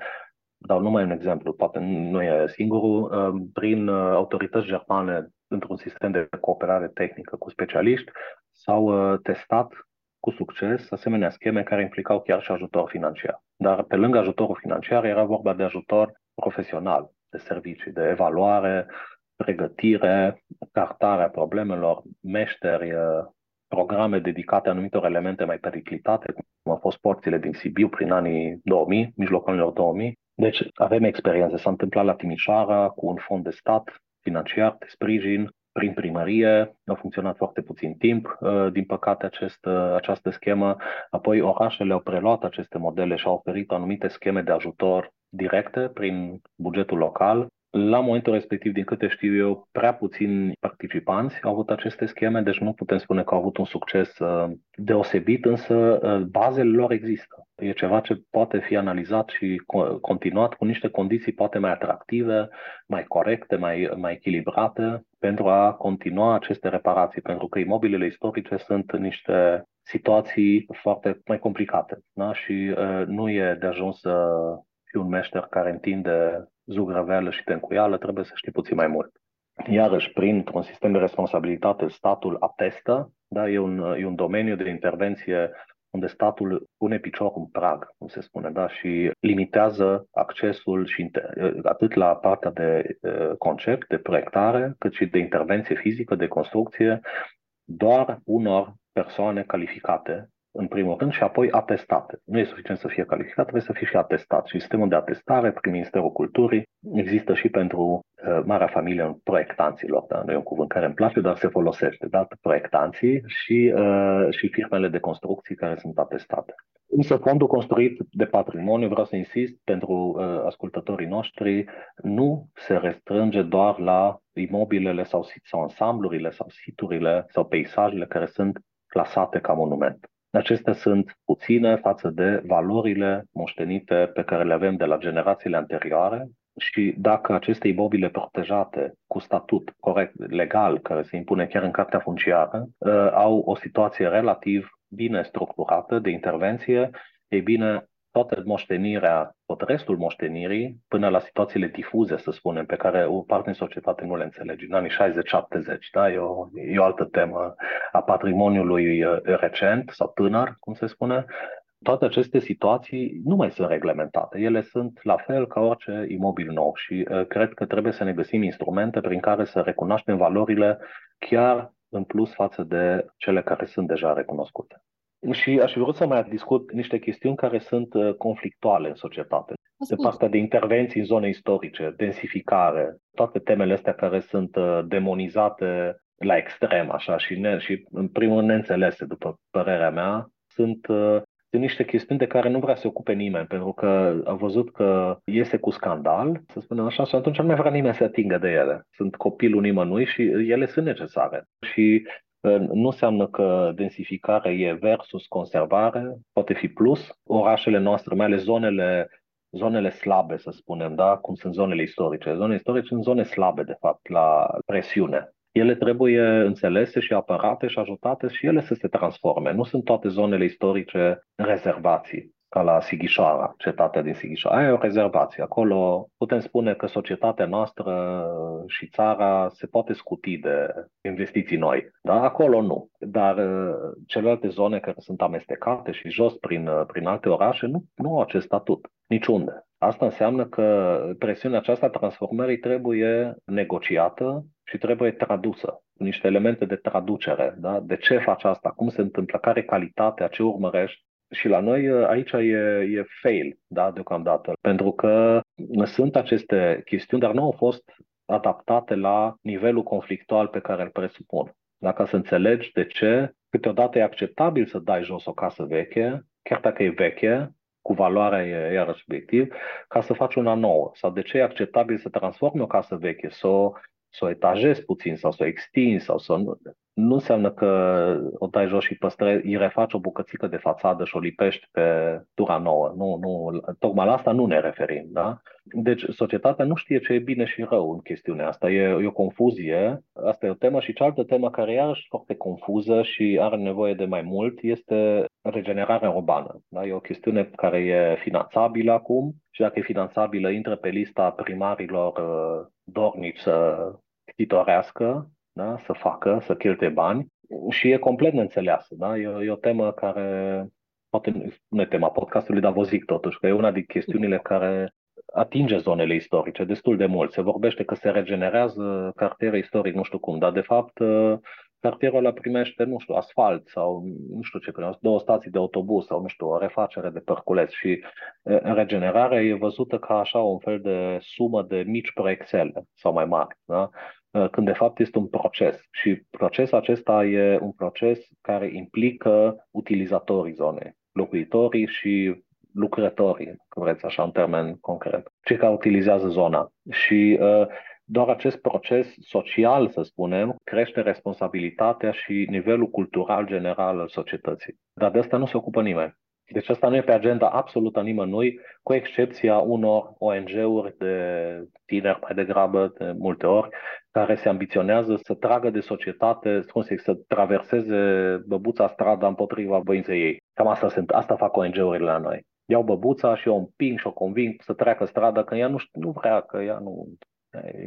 dau numai un exemplu, poate nu e singurul, prin autorități germane într-un sistem de cooperare tehnică cu specialiști, s-au testat cu succes asemenea scheme care implicau chiar și ajutor financiar. Dar pe lângă ajutorul financiar era vorba de ajutor profesional, de servicii, de evaluare, pregătire, cartarea problemelor, meșteri, programe dedicate anumitor elemente mai periclitate, cum au fost porțile din Sibiu prin anii 2000, mijlocul anilor 2000. Deci avem experiențe. S-a întâmplat la Timișoara cu un fond de stat financiar de sprijin prin primărie, a funcționat foarte puțin timp, uh, din păcate, acest, uh, această schemă. Apoi orașele au preluat aceste modele și au oferit anumite scheme de ajutor directe prin bugetul local la momentul respectiv, din câte știu eu, prea puțini participanți au avut aceste scheme, deci nu putem spune că au avut un succes uh, deosebit, însă uh, bazele lor există. E ceva ce poate fi analizat și continuat cu niște condiții poate mai atractive, mai corecte, mai, mai echilibrate pentru a continua aceste reparații, pentru că imobilele istorice sunt niște situații foarte mai complicate da? și uh, nu e de ajuns să fii un meșter care întinde zugrăveală și tencuială, trebuie să știi puțin mai mult. Iarăși, printr-un sistem de responsabilitate, statul atestă, da, e, un, e un domeniu de intervenție unde statul pune piciorul în prag, cum se spune, da, și limitează accesul și atât la partea de concept, de proiectare, cât și de intervenție fizică, de construcție, doar unor persoane calificate în primul rând, și apoi atestate. Nu e suficient să fie calificat, trebuie să fie și atestat. Și sistemul de atestare prin Ministerul Culturii există și pentru uh, marea familie proiectanților. Da? Nu e un cuvânt care îmi place, dar se folosește. Da? Proiectanții și, uh, și firmele de construcții care sunt atestate. Însă fondul construit de patrimoniu, vreau să insist, pentru uh, ascultătorii noștri, nu se restrânge doar la imobilele sau, sau ansamblurile sau siturile sau peisajele care sunt clasate ca monument. Acestea sunt puține față de valorile moștenite pe care le avem de la generațiile anterioare și dacă aceste imobile protejate cu statut corect, legal, care se impune chiar în cartea funciară, uh, au o situație relativ bine structurată de intervenție, ei bine, toată moștenirea, tot restul moștenirii, până la situațiile difuze, să spunem, pe care o parte din societate nu le înțelege, în anii 60-70, da? E o, e o altă temă a patrimoniului uh, recent sau tânăr, cum se spune, toate aceste situații nu mai sunt reglementate. Ele sunt la fel ca orice imobil nou și uh, cred că trebuie să ne găsim instrumente prin care să recunoaștem valorile chiar în plus față de cele care sunt deja recunoscute. Și aș fi vrut să mai discut niște chestiuni care sunt uh, conflictuale în societate. De partea de intervenții în zone istorice, densificare, toate temele astea care sunt uh, demonizate la extrem, așa, și, ne, și în primul rând neînțelese, după părerea mea, sunt uh, sunt niște chestiuni de care nu vrea să se ocupe nimeni, pentru că a văzut că iese cu scandal, să spunem așa, și atunci nu mai vrea nimeni să atingă de ele. Sunt copilul nimănui și ele sunt necesare. Și uh, nu înseamnă că densificarea e versus conservare, poate fi plus. Orașele noastre, mai ales zonele zonele slabe, să spunem, da? cum sunt zonele istorice. Zonele istorice sunt zone slabe, de fapt, la presiune ele trebuie înțelese și apărate și ajutate și ele să se transforme. Nu sunt toate zonele istorice rezervații, ca la Sighișoara, cetatea din Sighișoara. Aia e o rezervație. Acolo putem spune că societatea noastră și țara se poate scuti de investiții noi. Da? Acolo nu. Dar uh, celelalte zone care sunt amestecate și jos prin, uh, prin alte orașe nu, nu au acest statut. Niciunde. Asta înseamnă că presiunea aceasta transformării trebuie negociată și trebuie tradusă cu niște elemente de traducere. Da? De ce faci asta? Cum se întâmplă? Care e calitatea? Ce urmărești? Și la noi aici e, e fail, da, deocamdată, pentru că sunt aceste chestiuni, dar nu au fost adaptate la nivelul conflictual pe care îl presupun. Dacă să înțelegi de ce câteodată e acceptabil să dai jos o casă veche, chiar dacă e veche, cu valoarea e iarăși subiectiv, ca să faci una nouă. Sau de ce e acceptabil să transformi o casă veche, să o să o etajezi puțin sau să o extinzi sau să nu, nu înseamnă că o dai jos și păstrezi, îi refaci o bucățică de fațadă și o lipești pe tura nouă. Nu, nu, tocmai la asta nu ne referim. Da? Deci societatea nu știe ce e bine și rău în chestiunea asta. E, e o confuzie. Asta e o temă și cealaltă temă care e iarăși foarte confuză și are nevoie de mai mult este regenerarea urbană. Da? E o chestiune care e finanțabilă acum și dacă e finanțabilă, intră pe lista primarilor uh, dornici să titorească, da? să facă, să cheltuie bani și e complet neînțeleasă. Da? E, e o temă care, poate nu e tema podcastului, dar vă zic totuși că e una din chestiunile care atinge zonele istorice destul de mult. Se vorbește că se regenerează cartiere istoric, nu știu cum, dar de fapt cartierul ăla primește, nu știu, asfalt sau nu știu ce primește, două stații de autobuz sau nu știu, o refacere de perculeț și regenerarea e văzută ca așa un fel de sumă de mici proiectele sau mai mari. Da? Când de fapt este un proces. Și procesul acesta e un proces care implică utilizatorii zonei, locuitorii și lucrătorii, cum vreți așa, în termen concret, cei care utilizează zona. Și uh, doar acest proces social, să spunem, crește responsabilitatea și nivelul cultural general al societății. Dar de asta nu se ocupă nimeni. Deci asta nu e pe agenda absolută a nimănui, cu excepția unor ONG-uri de tineri mai degrabă, de multe ori, care se ambiționează să tragă de societate, cum să, să traverseze băbuța strada împotriva voinței ei. Cam asta, sunt, asta fac ONG-urile la noi. Iau băbuța și o împing și o conving să treacă strada, că ea nu, nu vrea, că ea nu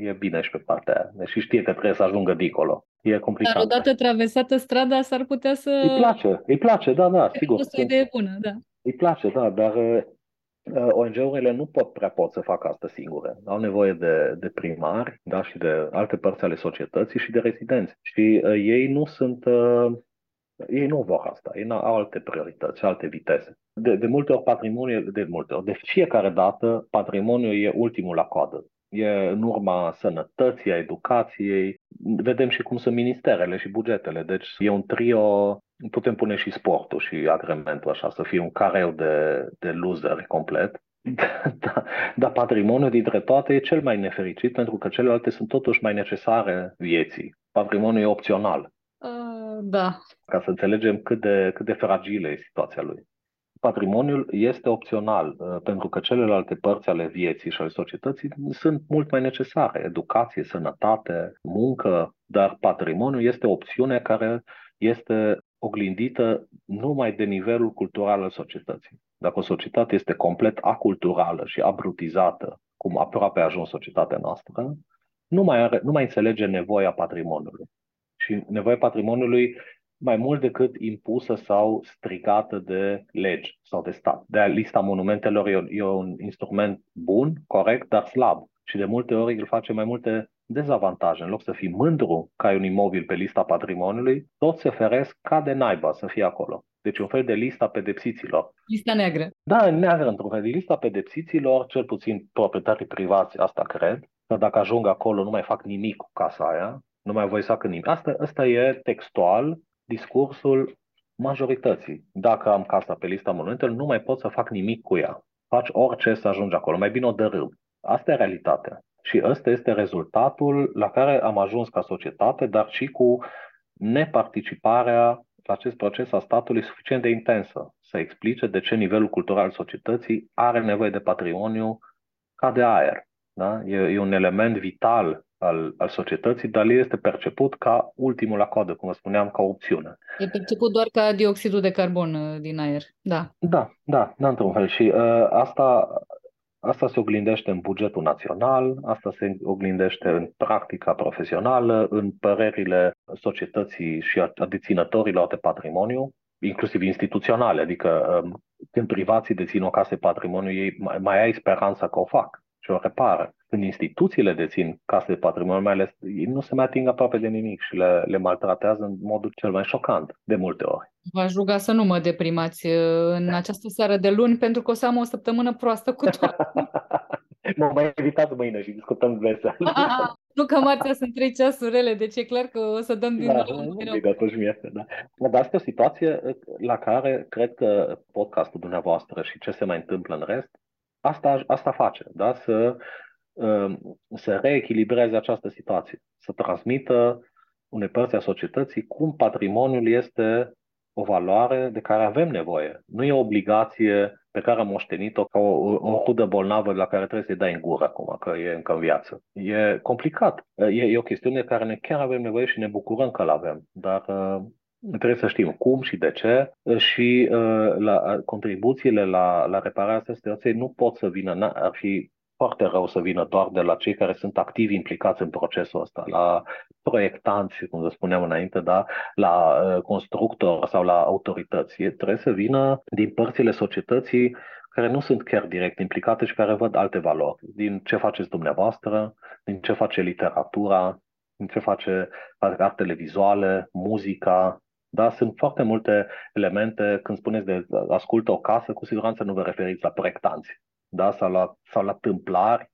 e bine și pe partea aia. Deci știe că trebuie să ajungă dincolo. E complicat. Dar odată traversată strada s-ar putea să... Îi place, îi place, da, da, sigur. Este o idee bună, da. Îi place, da, dar uh, ONG-urile nu pot prea pot să facă asta singure. Au nevoie de, de primari da, și de alte părți ale societății și de rezidenți. Și uh, ei nu sunt... Uh, ei nu vor asta, ei au alte priorități, alte viteze. De, de multe ori patrimoniul, de multe ori, de fiecare dată, patrimoniul e ultimul la coadă e în urma sănătății, a educației. Vedem și cum sunt ministerele și bugetele. Deci e un trio, putem pune și sportul și agrementul așa, să fie un careu de, de loser complet. Da, dar patrimoniul dintre toate e cel mai nefericit pentru că celelalte sunt totuși mai necesare vieții. Patrimoniul e opțional. Uh, da. Ca să înțelegem cât de, cât de fragilă e situația lui patrimoniul este opțional, uh, pentru că celelalte părți ale vieții și ale societății sunt mult mai necesare. Educație, sănătate, muncă, dar patrimoniul este o opțiune care este oglindită numai de nivelul cultural al societății. Dacă o societate este complet aculturală și abrutizată, cum aproape a ajuns societatea noastră, nu mai, are, nu mai înțelege nevoia patrimoniului. Și nevoia patrimoniului mai mult decât impusă sau strigată de legi sau de stat. De lista monumentelor e, e un instrument bun, corect, dar slab. Și de multe ori îl face mai multe dezavantaje, în loc să fii mândru că ai un imobil pe lista patrimoniului, toți se feresc ca de naiba să fie acolo. Deci un fel de lista pedepsiților. Lista neagră. Da, neagră într-un fel. Lista pedepsiților, cel puțin proprietarii privați, asta cred, că dacă ajung acolo nu mai fac nimic cu casa aia, nu mai voi să facă nimic. Asta, asta e textual discursul majorității. Dacă am casa pe lista monumentelor, nu mai pot să fac nimic cu ea. Faci orice să ajungi acolo, mai bine o dărâm. Asta e realitatea. Și ăsta este rezultatul la care am ajuns ca societate, dar și cu neparticiparea la acest proces a statului suficient de intensă să explice de ce nivelul cultural al societății are nevoie de patrimoniu ca de aer. Da? E, e un element vital al, al societății, dar el este perceput ca ultimul la coadă, cum spuneam, ca opțiune. E perceput doar ca dioxidul de carbon uh, din aer, da. Da, da, da, într-un fel. Și uh, asta, asta se oglindește în bugetul național, asta se oglindește în practica profesională, în părerile societății și a, a deținătorilor de patrimoniu, inclusiv instituționale, adică um, când privații dețin o casă de patrimoniu, ei mai, mai ai speranța că o fac și o repară. Când instituțiile dețin case de patrimoniu, mai ales, ei nu se mai ating aproape de nimic și le, le maltratează în modul cel mai șocant, de multe ori. V-aș ruga să nu mă deprimați uh, în această seară de luni, pentru că o să am o săptămână proastă cu toate. mă mai invitați mâine și discutăm vesel. nu că marțea sunt trei ceasuri rele, deci e clar că o să dăm din da, nou. Nu și mie, da. Dar asta e o situație uh, la care cred că podcastul dumneavoastră și ce se mai întâmplă în rest asta, asta face, da? să, um, să reechilibreze această situație, să transmită unei părți a societății cum patrimoniul este o valoare de care avem nevoie. Nu e o obligație pe care am moștenit-o ca o, o rudă bolnavă la care trebuie să-i dai în gură acum, că e încă în viață. E complicat. E, e o chestiune de care ne chiar avem nevoie și ne bucurăm că l-avem. Dar uh, trebuie să știm cum și de ce și uh, la, contribuțiile la, la repararea situației nu pot să vină, ar fi foarte rău să vină doar de la cei care sunt activi implicați în procesul ăsta, la proiectanți, cum să spuneam înainte, da, la uh, constructori sau la autorități. Trebuie să vină din părțile societății care nu sunt chiar direct implicate și care văd alte valori, din ce faceți dumneavoastră, din ce face literatura, din ce face artele vizuale, muzica, da? Sunt foarte multe elemente, când spuneți de ascultă o casă, cu siguranță nu vă referiți la proiectanți da? sau, la, sau la tâmplari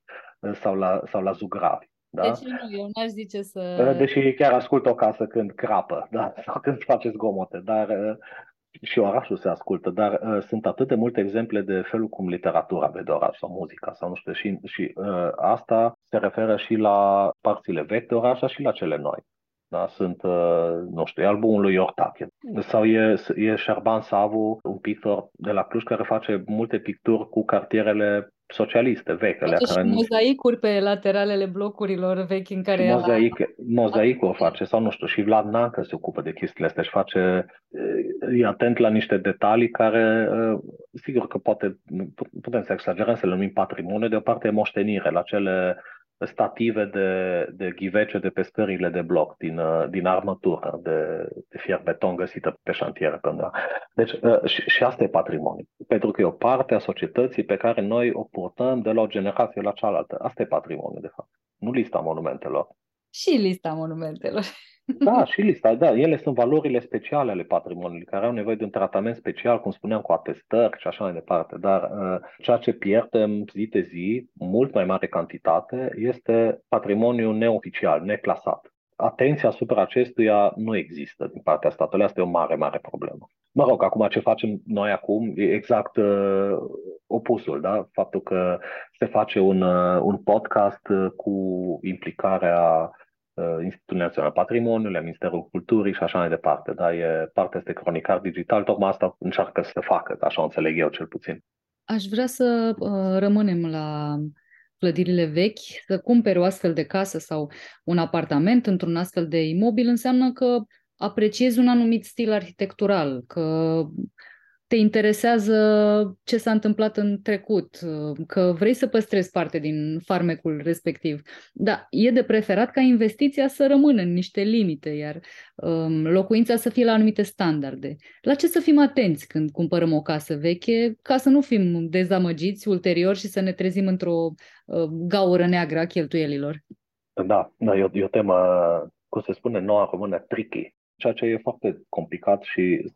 sau la, sau la zugravi. Da? Deci nu, eu n-aș zice să... Deși chiar ascult o casă când crapă da? sau când face zgomote, dar și orașul se ascultă, dar uh, sunt atât de multe exemple de felul cum literatura vede oraș sau muzica sau nu știu, și, și uh, asta se referă și la părțile vechi de oraș, și la cele noi. Da? Sunt, uh, nu știu, e albumul lui Iortache. Sau e, e Șerban Savu, un pictor de la Cluj care face multe picturi cu cartierele socialiste vechi. Face care și mozaicuri pe lateralele blocurilor vechi în care... Mozaic, mozaicul o face, sau nu știu, și Vlad Nancă se ocupă de chestiile astea și face, e atent la niște detalii care, sigur că poate, putem să exagerăm, să le numim patrimoniu, de o parte e moștenire la cele stative de, de ghivece de pe scările de bloc din, uh, din armătură de, de fier beton găsită pe șantiere. Până. Deci uh, și, și asta e patrimoniu. Pentru că e o parte a societății pe care noi o purtăm de la o generație la cealaltă. Asta e patrimoniu, de fapt. Nu lista monumentelor. Și lista monumentelor. Da, și lista, da, ele sunt valorile speciale ale patrimoniului, care au nevoie de un tratament special, cum spuneam, cu atestări și așa mai departe. Dar uh, ceea ce pierdem zi de zi, mult mai mare cantitate, este patrimoniul neoficial, neclasat. Atenția asupra acestuia nu există din partea statului. Asta e o mare, mare problemă. Mă rog, acum ce facem noi acum e exact uh, opusul, da? Faptul că se face un, uh, un podcast uh, cu implicarea Uh, Institutul Național Patrimoniului, Ministerul Culturii și așa mai departe. Da? E partea este cronicar digital, tocmai asta încearcă să facă, așa înțeleg eu cel puțin. Aș vrea să uh, rămânem la clădirile vechi, să cumperi o astfel de casă sau un apartament într-un astfel de imobil înseamnă că apreciezi un anumit stil arhitectural, că te interesează ce s-a întâmplat în trecut, că vrei să păstrezi parte din farmecul respectiv. Da, e de preferat ca investiția să rămână în niște limite, iar um, locuința să fie la anumite standarde. La ce să fim atenți când cumpărăm o casă veche, ca să nu fim dezamăgiți ulterior și să ne trezim într-o uh, gaură neagră a cheltuielilor? Da, da e, o, e o temă, cum se spune, noua română, tricky, ceea ce e foarte complicat și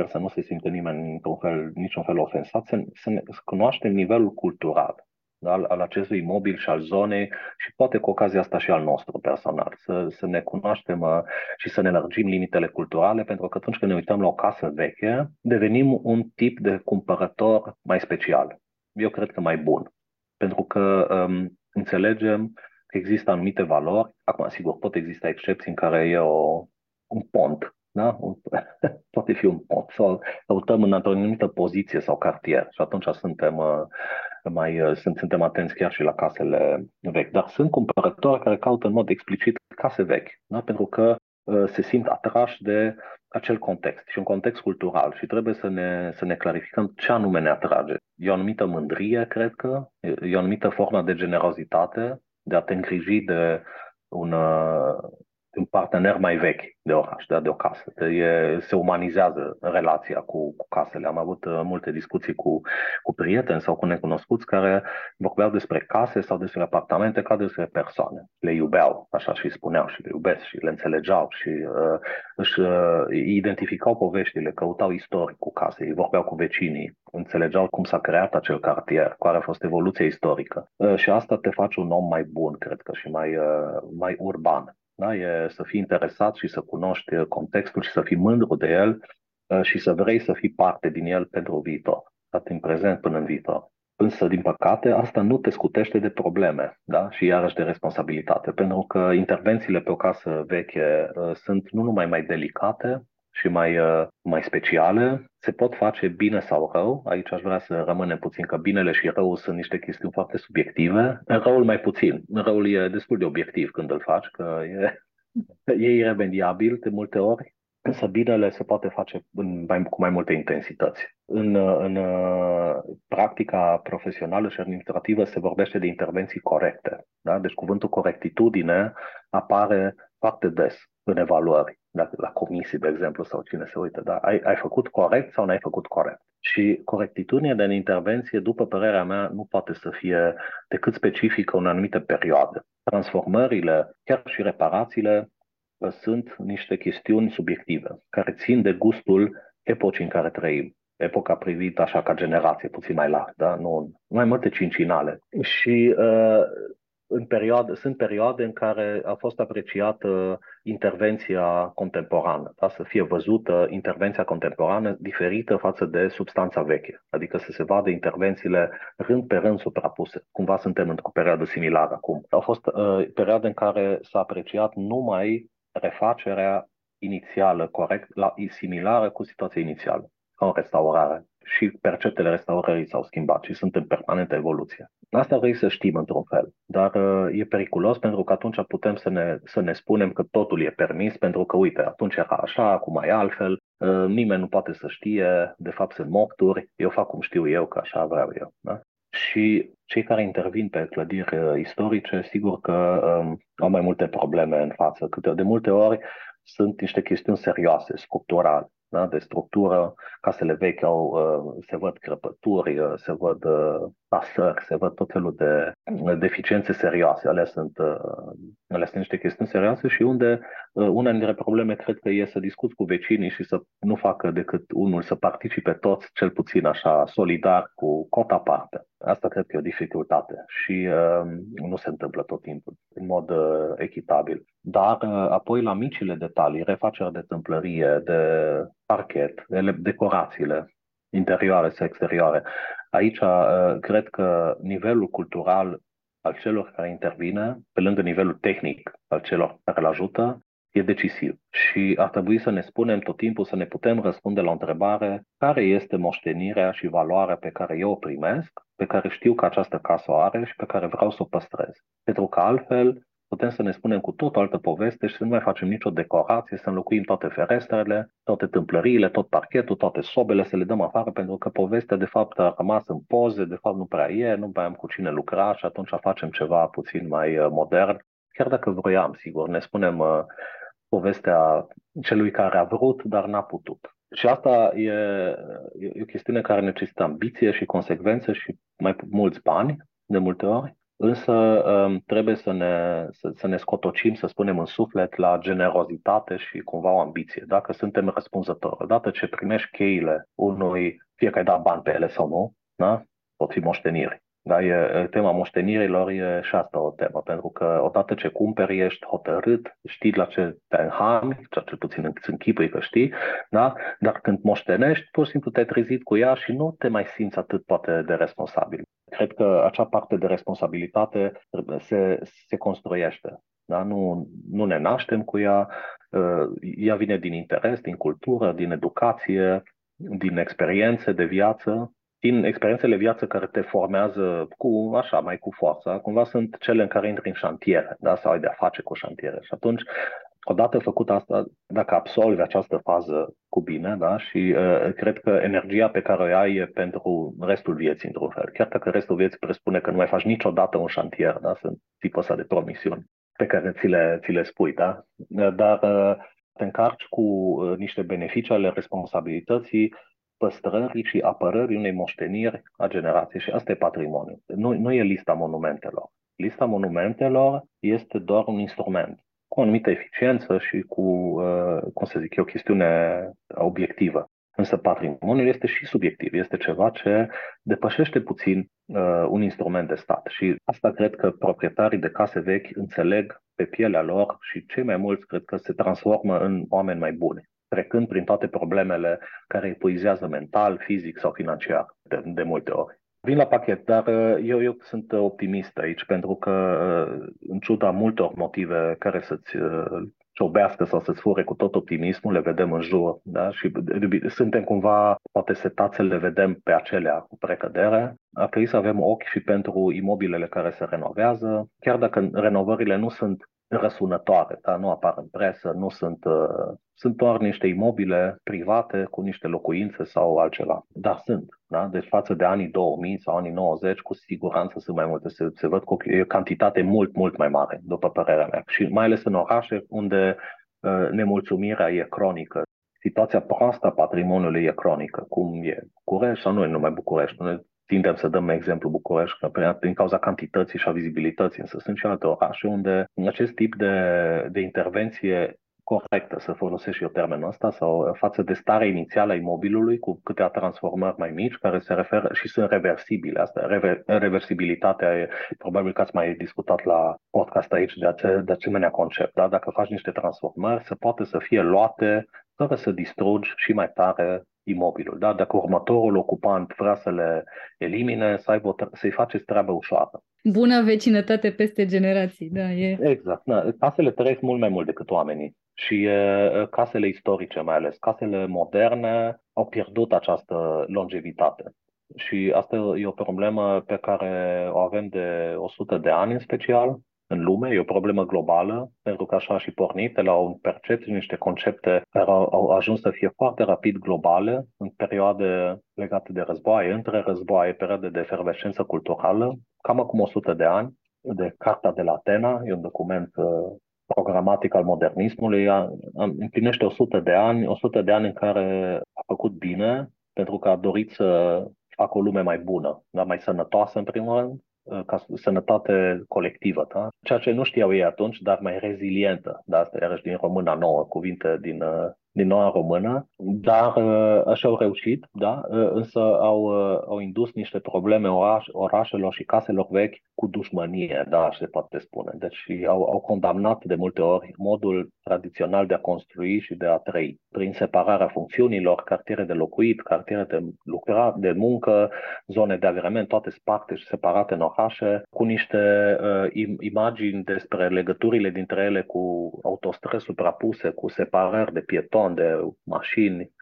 sper să nu se simte nimeni într-un fel, niciun fel ofensat, să, să, ne, să cunoaștem nivelul cultural da, al, al acestui mobil și al zonei și poate cu ocazia asta și al nostru personal, să, să ne cunoaștem uh, și să ne lărgim limitele culturale, pentru că atunci când ne uităm la o casă veche, devenim un tip de cumpărător mai special. Eu cred că mai bun. Pentru că um, înțelegem că există anumite valori. Acum, sigur, pot exista excepții în care e o, un pont da? poate fi un pont sau căutăm în o anumită poziție sau cartier și atunci suntem uh, mai uh, sunt, suntem atenți chiar și la casele vechi. Dar sunt cumpărători care caută în mod explicit case vechi, da? pentru că uh, se simt atrași de acel context și un context cultural și trebuie să ne, să ne clarificăm ce anume ne atrage. E o anumită mândrie, cred că, e o anumită formă de generozitate, de a te îngriji de un, un partener mai vechi de oraș, de, de o casă. De, e, se umanizează relația cu, cu casele. Am avut uh, multe discuții cu, cu prieteni sau cu necunoscuți care vorbeau despre case sau despre apartamente ca despre persoane. Le iubeau, așa și spuneau și le iubesc și le înțelegeau și uh, își uh, identificau poveștile, căutau istorii cu case, ei vorbeau cu vecinii, înțelegeau cum s-a creat acel cartier, care a fost evoluția istorică. Uh, și asta te face un om mai bun, cred că, și mai, uh, mai urban. Da? E să fii interesat și să cunoști contextul și să fii mândru de el uh, și să vrei să fii parte din el pentru viitor, atât în prezent până în viitor. Însă, din păcate, asta nu te scutește de probleme da? și iarăși de responsabilitate, pentru că intervențiile pe o casă veche uh, sunt nu numai mai delicate, și mai, uh, mai speciale. Se pot face bine sau rău. Aici aș vrea să rămânem puțin că binele și rău sunt niște chestiuni foarte subiective. Răul mai puțin. Răul e destul de obiectiv când îl faci, că e, e iremediabil de multe ori. Însă binele se poate face în mai, cu mai multe intensități. În, în uh, practica profesională și administrativă se vorbește de intervenții corecte. Da? Deci cuvântul corectitudine apare foarte des în evaluări dacă la comisii, de exemplu, sau cine se uită, da, ai, ai făcut corect sau n-ai făcut corect. Și corectitudinea de intervenție, după părerea mea, nu poate să fie decât specifică în anumite perioade. Transformările, chiar și reparațiile, uh, sunt niște chestiuni subiective, care țin de gustul epocii în care trăim epoca privită așa ca generație, puțin mai larg, da? nu, mai multe cincinale. Și uh, în perioade, sunt perioade în care a fost apreciată intervenția contemporană, da? să fie văzută intervenția contemporană diferită față de substanța veche, adică să se vadă intervențiile rând pe rând suprapuse. Cumva suntem într-o perioadă similară acum. Au fost uh, perioade în care s-a apreciat numai refacerea inițială, corect, la, similară cu situația inițială, ca o restaurare și perceptele restaurării s-au schimbat și sunt în permanentă evoluție. Asta vrei să știm într-un fel, dar uh, e periculos pentru că atunci putem să ne, să ne spunem că totul e permis pentru că, uite, atunci era așa, acum e altfel, uh, nimeni nu poate să știe, de fapt sunt mocturi, eu fac cum știu eu, că așa vreau eu. Da? Și cei care intervin pe clădiri uh, istorice, sigur că um, au mai multe probleme în față. Câte de multe ori sunt niște chestiuni serioase, structurale da? de structură. Casele vechi au, uh, se văd crăpături, uh, se văd uh, pasări, se văd tot felul de deficiențe serioase. Alea sunt, alea sunt niște chestiuni serioase și unde una dintre probleme cred că e să discuți cu vecinii și să nu facă decât unul să participe toți, cel puțin așa, solidar, cu cota aparte. Asta cred că e o dificultate și uh, nu se întâmplă tot timpul în mod uh, echitabil. Dar uh, apoi la micile detalii, refacerea de tâmplărie, de parchet, de decorațiile interioare sau exterioare, aici uh, cred că nivelul cultural al celor care intervine, pe lângă nivelul tehnic al celor care îl ajută, e decisiv. Și ar trebui să ne spunem tot timpul, să ne putem răspunde la o întrebare, care este moștenirea și valoarea pe care eu o primesc, pe care știu că această casă o are și pe care vreau să o păstrez. Pentru că altfel putem să ne spunem cu tot o altă poveste și să nu mai facem nicio decorație, să înlocuim toate ferestrele, toate tâmplăriile, tot parchetul, toate sobele, să le dăm afară, pentru că povestea de fapt a rămas în poze, de fapt nu prea e, nu mai am cu cine lucra și atunci facem ceva puțin mai uh, modern. Chiar dacă vroiam, sigur, ne spunem uh, povestea celui care a vrut, dar n-a putut. Și asta e, e o chestiune care necesită ambiție și consecvență și mai mulți bani, de multe ori, însă um, trebuie să ne, să, să ne scotocim, să spunem în suflet, la generozitate și cumva o ambiție. Dacă suntem răspunzători, odată ce primești cheile unui, fie că ai dat bani pe ele sau nu, da? pot fi moșteniri. Da, e, tema moștenirilor e și asta o temă, pentru că odată ce cumperi ești hotărât, știi la ce te înhami, cel puțin îți închipui că știi, da? dar când moștenești, pur și simplu te-ai trezit cu ea și nu te mai simți atât poate de responsabil. Cred că acea parte de responsabilitate se, se construiește. Da? Nu, nu ne naștem cu ea, ă, ea vine din interes, din cultură, din educație, din experiențe de viață din experiențele viață care te formează cu, așa, mai cu forța, cumva sunt cele în care intri în șantiere, da, sau ai de-a face cu șantiere. Și atunci, odată făcut asta, dacă absolvi această fază cu bine, da, și uh, cred că energia pe care o ai e pentru restul vieții, într-un fel. Chiar dacă restul vieții presupune că nu mai faci niciodată un șantier, da, sunt tipul ăsta de promisiuni pe care ți le, ți le spui, da, dar uh, te încarci cu uh, niște beneficii ale responsabilității păstrării și apărării unei moșteniri a generației. Și asta e patrimoniu. Nu, nu e lista monumentelor. Lista monumentelor este doar un instrument cu o anumită eficiență și cu, uh, cum să zic eu, o chestiune obiectivă. Însă patrimoniul este și subiectiv, este ceva ce depășește puțin uh, un instrument de stat. Și asta cred că proprietarii de case vechi înțeleg pe pielea lor și cei mai mulți cred că se transformă în oameni mai buni trecând prin toate problemele care epuizează mental, fizic sau financiar de, de multe ori. Vin la pachet, dar uh, eu, eu sunt optimist aici pentru că, uh, în ciuda multor motive care să-ți uh, ciobească sau să-ți fure cu tot optimismul, le vedem în jur. Da? Și suntem cumva, poate setați să le vedem pe acelea cu precădere. Ar trebui să avem ochi și pentru imobilele care se renovează, chiar dacă renovările nu sunt răsunătoare, da? nu apar în presă, nu sunt, uh, sunt doar niște imobile private cu niște locuințe sau altceva. Dar sunt. Da? Deci față de anii 2000 sau anii 90, cu siguranță sunt mai multe. Se, se văd cu o cantitate mult, mult mai mare, după părerea mea. Și mai ales în orașe unde uh, nemulțumirea e cronică. Situația proastă a patrimoniului e cronică, cum e București sau nu e numai București. Noi tindem să dăm exemplu București prin cauza cantității și a vizibilității, însă sunt și alte orașe unde acest tip de, de intervenție corectă, să folosesc eu termenul ăsta, sau față de starea inițială a imobilului cu câteva transformări mai mici care se referă și sunt reversibile. Asta, rever, reversibilitatea e, probabil că ați mai discutat la podcast aici de, ace, de asemenea concept. Da? Dacă faci niște transformări, se poate să fie luate fără să distrugi și mai tare imobilul. Da? Dacă următorul ocupant vrea să le elimine, să aibă, să-i faceți treaba ușoară. Bună vecinătate peste generații, da, e. Exact. Da. Casele trăiesc mult mai mult decât oamenii și e, casele istorice mai ales. Casele moderne au pierdut această longevitate. Și asta e o problemă pe care o avem de 100 de ani în special în lume, e o problemă globală, pentru că așa a și pornit de la o percepție, niște concepte care au, au ajuns să fie foarte rapid globale în perioade legate de războaie, între războaie, perioade de efervescență culturală, cam acum 100 de ani, de Carta de la Atena, e un document uh, programatic al modernismului, împlinește 100 de ani, 100 de ani în care a făcut bine, pentru că a dorit să facă o lume mai bună, dar mai sănătoasă în primul rând, Uh, ca sănătate colectivă, da? ceea ce nu știau ei atunci, dar mai rezilientă. Da? Asta iarăși din româna nouă, cuvinte din uh, din noua română, dar uh, așa au reușit, da? Uh, însă au, uh, au indus niște probleme oraș, orașelor și caselor vechi cu dușmănie, da, se poate spune. Deci au, au condamnat de multe ori modul tradițional de a construi și de a trăi, prin separarea funcțiunilor, cartiere de locuit, cartiere de lucrat, de muncă, zone de agrement, toate sparte și separate în orașe, cu niște uh, imagini despre legăturile dintre ele cu autostrăzi suprapuse, cu separări de pieton, ton de mașini,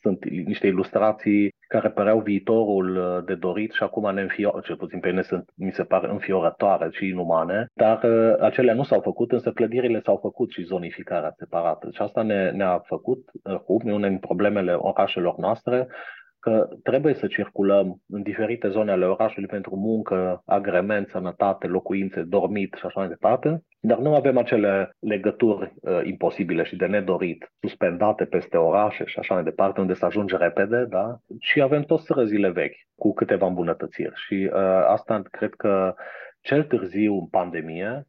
sunt niște ilustrații care păreau viitorul uh, de dorit și acum ne înfioră, cel puțin pe mine sunt, mi se pare înfiorătoare și inumane, dar uh, acelea nu s-au făcut, însă clădirile s-au făcut și zonificarea separată. Și asta ne, ne-a făcut, uh, una din problemele orașelor noastre, că trebuie să circulăm în diferite zone ale orașului pentru muncă, agrement, sănătate, locuințe, dormit și așa mai departe, dar nu avem acele legături uh, imposibile și de nedorit, suspendate peste orașe și așa mai departe, unde să ajunge repede, da? și avem toți străzile vechi cu câteva îmbunătățiri. Și uh, asta cred că cel târziu în pandemie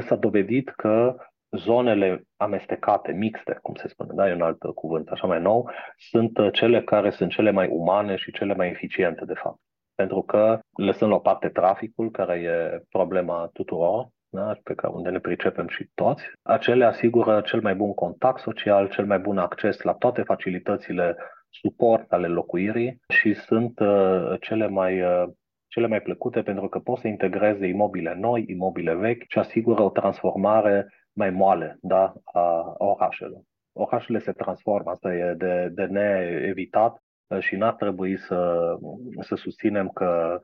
s-a dovedit că zonele amestecate, mixte, cum se spune, da, e un alt cuvânt așa mai nou, sunt cele care sunt cele mai umane și cele mai eficiente, de fapt. Pentru că, lăsând la o parte traficul, care e problema tuturor, da, pe care unde ne pricepem și toți, acele asigură cel mai bun contact social, cel mai bun acces la toate facilitățile suport ale locuirii și sunt uh, cele mai uh, cele mai plăcute pentru că pot să integreze imobile noi, imobile vechi și asigură o transformare mai moale da, a orașelor. Orașele se transformă, asta e de, de neevitat și n-ar trebui să, să susținem că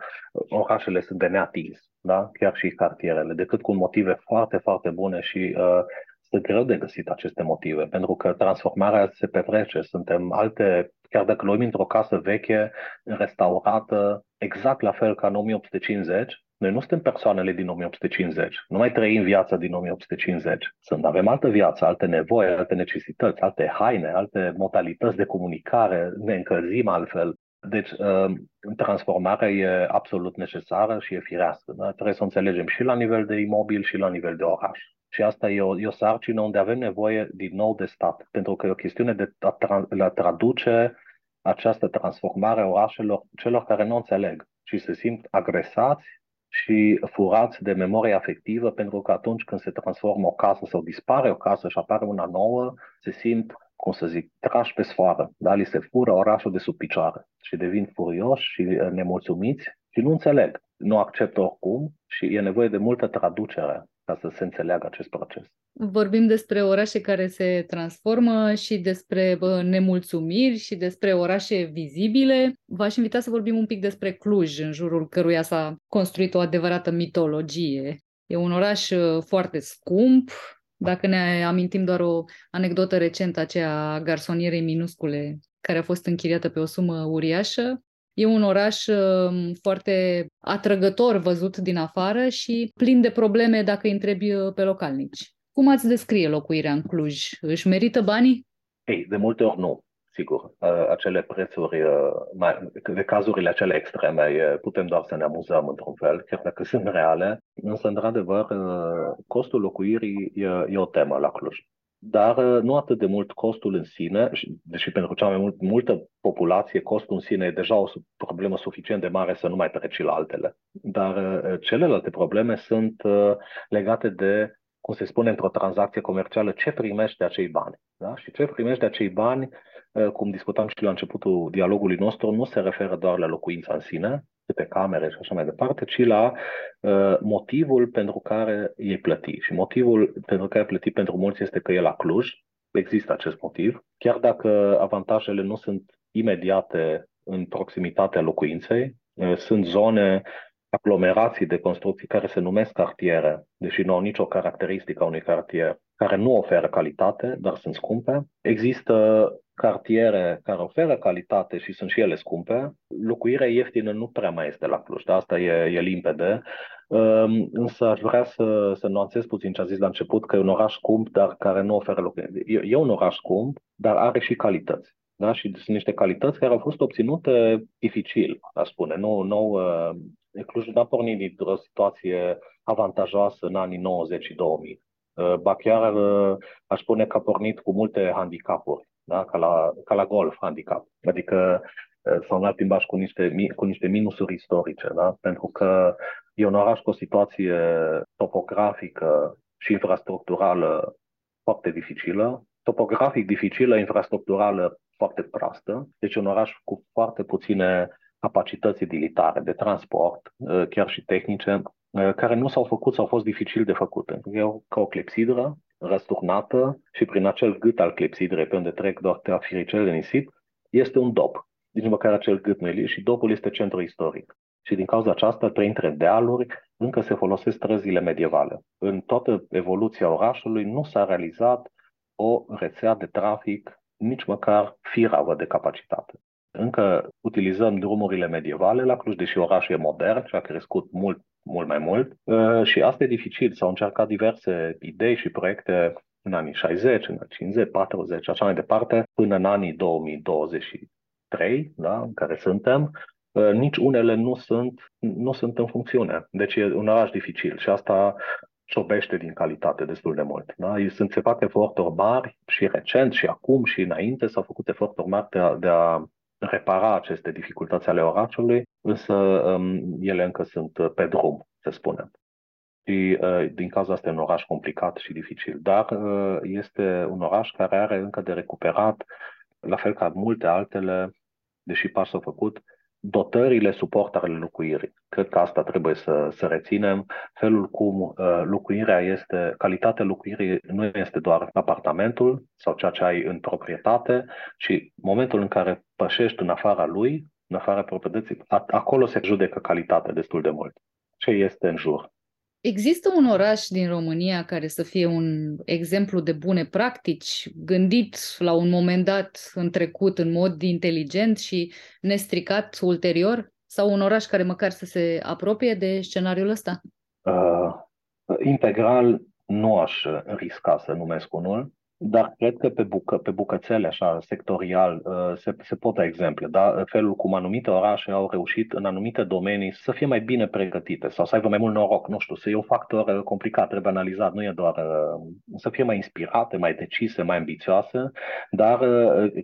orașele sunt de neatins, da? chiar și cartierele, decât cu motive foarte, foarte bune și uh, sunt greu de găsit aceste motive, pentru că transformarea se petrece, suntem alte, chiar dacă luăm într-o casă veche, restaurată, exact la fel ca în 1850, noi nu suntem persoanele din 1850, nu mai trăim viața din 1850. Sunt, avem altă viață, alte nevoi, alte necesități, alte haine, alte modalități de comunicare, ne încălzim altfel. Deci, uh, transformarea e absolut necesară și e firească. Da? Trebuie să o înțelegem și la nivel de imobil și la nivel de oraș. Și asta e o, e o sarcină unde avem nevoie din nou de stat, pentru că e o chestiune de a, tra- a traduce această transformare a orașelor celor care nu înțeleg și se simt agresați și furați de memorie afectivă, pentru că atunci când se transformă o casă sau dispare o casă și apare una nouă, se simt, cum să zic, trași pe sfoară, da? li se fură orașul de sub picioare și devin furioși și uh, nemulțumiți și nu înțeleg, nu acceptă oricum și e nevoie de multă traducere ca să se înțeleagă acest proces. Vorbim despre orașe care se transformă și despre bă, nemulțumiri și despre orașe vizibile. V-aș invita să vorbim un pic despre Cluj, în jurul căruia s-a construit o adevărată mitologie. E un oraș uh, foarte scump, dacă ne amintim doar o anecdotă recentă, aceea a garsonierei minuscule, care a fost închiriată pe o sumă uriașă, E un oraș um, foarte atrăgător văzut din afară și plin de probleme dacă îi întrebi uh, pe localnici. Cum ați descrie locuirea în Cluj? Își merită banii? Ei, de multe ori nu sigur, uh, acele prețuri, uh, de cazurile acele extreme, putem doar să ne amuzăm într-un fel, chiar dacă sunt reale, însă, într-adevăr, costul locuirii e, e o temă la Cluj dar uh, nu atât de mult costul în sine, deși pentru cea mai mult, multă populație costul în sine e deja o problemă suficient de mare să nu mai treci la altele. Dar uh, celelalte probleme sunt uh, legate de, cum se spune într-o tranzacție comercială, ce primești de acei bani. Da? Și ce primești de acei bani, cum discutam și la începutul dialogului nostru, nu se referă doar la locuința în sine, câte camere și așa mai departe, ci la uh, motivul pentru care e plătit. Și motivul pentru care e plătit pentru mulți este că e la Cluj, există acest motiv, chiar dacă avantajele nu sunt imediate în proximitatea locuinței, uh, sunt zone aglomerații de construcții care se numesc cartiere, deși nu au nicio caracteristică a unui cartier, care nu oferă calitate, dar sunt scumpe. Există cartiere care oferă calitate și sunt și ele scumpe. Locuirea ieftină nu prea mai este la Cluj, da? asta e, e limpede. Um, însă aș vrea să, să nuanțez puțin ce a zis la început, că e un oraș scump, dar care nu oferă locuire. E, e un oraș scump, dar are și calități. Da? Și sunt niște calități care au fost obținute dificil, aș spune. Nu, nu, uh, Cluj n-a pornit dintr-o situație avantajoasă în anii 90 și 2000. Uh, ba chiar uh, aș spune că a pornit cu multe handicapuri, da? ca, la, ca la golf handicap. Adică s-au înalt limbaj cu niște, cu niște minusuri istorice, da? pentru că e un oraș cu o situație topografică și infrastructurală foarte dificilă, topografic dificilă, infrastructurală foarte proastă, deci un oraș cu foarte puține capacități utilitare de transport, ă, chiar și tehnice, ă, care nu s-au făcut sau au fost dificil de făcut. Pentru că e ca o clepsidră răsturnată și prin acel gât al clepsidrei pe unde trec doar firicele de nisip, este un dop. Nici măcar acel gât nu e și dopul este centru istoric. Și din cauza aceasta, printre dealuri, încă se folosesc străzile medievale. În toată evoluția orașului nu s-a realizat o rețea de trafic nici măcar firavă de capacitate. Încă utilizăm drumurile medievale la Cluj, deși orașul e modern și a crescut mult, mult mai mult. Uh, și asta e dificil. S-au încercat diverse idei și proiecte în anii 60, în anii 50, 40, așa mai departe, până în anii 2023, da, în care suntem, nici unele nu sunt, nu sunt în funcțiune. Deci e un oraș dificil și asta ciobește din calitate destul de mult. Da? Sunt, se fac eforturi mari și recent și acum și înainte s-au făcut eforturi mari de a, de a repara aceste dificultăți ale orașului, însă um, ele încă sunt pe drum, să spunem. Și uh, din cauza asta e un oraș complicat și dificil, dar uh, este un oraș care are încă de recuperat, la fel ca multe altele, deși pas au făcut, dotările suportarele locuirii. Cred că asta trebuie să, să reținem. Felul cum uh, locuirea este, calitatea locuirii nu este doar apartamentul sau ceea ce ai în proprietate, ci momentul în care pășești în afara lui, în afara proprietății, acolo se judecă calitatea destul de mult. Ce este în jur? Există un oraș din România care să fie un exemplu de bune practici, gândit la un moment dat în trecut în mod inteligent și nestricat ulterior? Sau un oraș care măcar să se apropie de scenariul ăsta? Uh, integral nu aș risca să numesc unul, dar cred că pe, bucă, pe bucățele, așa, sectorial, uh, se, se pot da exemple. Da? Felul cum anumite orașe au reușit în anumite domenii să fie mai bine pregătite sau să aibă mai mult noroc, nu știu, să e un factor uh, complicat, trebuie analizat, nu e doar uh, să fie mai inspirate, mai decise, mai ambițioase, dar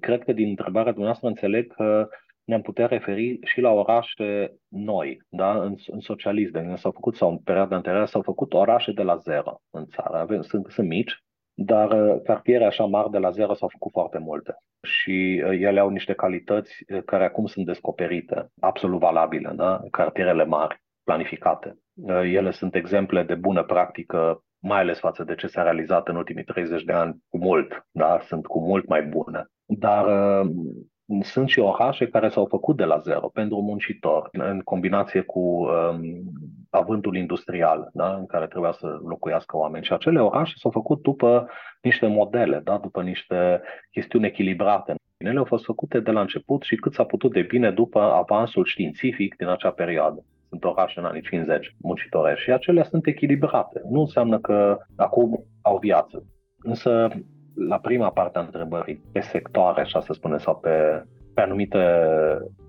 cred că din întrebarea dumneavoastră înțeleg că ne-am putea referi și la orașe noi, da? în, în socialism, de s-au făcut, sau în perioada anterioară, s-au făcut orașe de la zero în țară. Avem, sunt, sunt mici, dar uh, cartiere așa mari de la zero s-au făcut foarte multe și uh, ele au niște calități uh, care acum sunt descoperite, absolut valabile, da? cartierele mari, planificate. Ele sunt exemple de bună practică, mai ales față de ce s-a realizat în ultimii 30 de ani, cu mult, da? sunt cu mult mai bune. Dar sunt și orașe care s-au făcut de la zero pentru muncitor, în combinație cu um, avântul industrial, da, în care trebuia să locuiască oameni. Și acele orașe s-au făcut după niște modele, da, după niște chestiuni echilibrate. Ele au fost făcute de la început și cât s-a putut de bine după avansul științific din acea perioadă. Sunt orașe în anii 50 muncitorești și acelea sunt echilibrate. Nu înseamnă că acum au viață. Însă la prima parte a întrebării, pe sectoare, așa să spunem, sau pe, pe anumite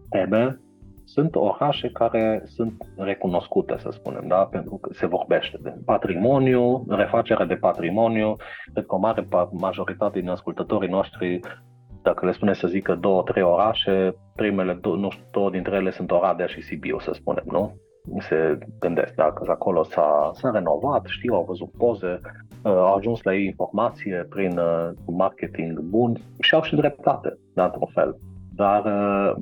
teme, sunt orașe care sunt recunoscute, să spunem, da? pentru că se vorbește de patrimoniu, refacerea de patrimoniu. Cred că o mare majoritate din ascultătorii noștri, dacă le spune să zică două, trei orașe, primele, nu știu, două dintre ele sunt Oradea și Sibiu, să spunem, nu? se gândesc dacă acolo s-a, s-a renovat, știu, au văzut poze, uh, au ajuns la ei informație prin uh, marketing bun și au și dreptate, de într-un fel. Dar uh,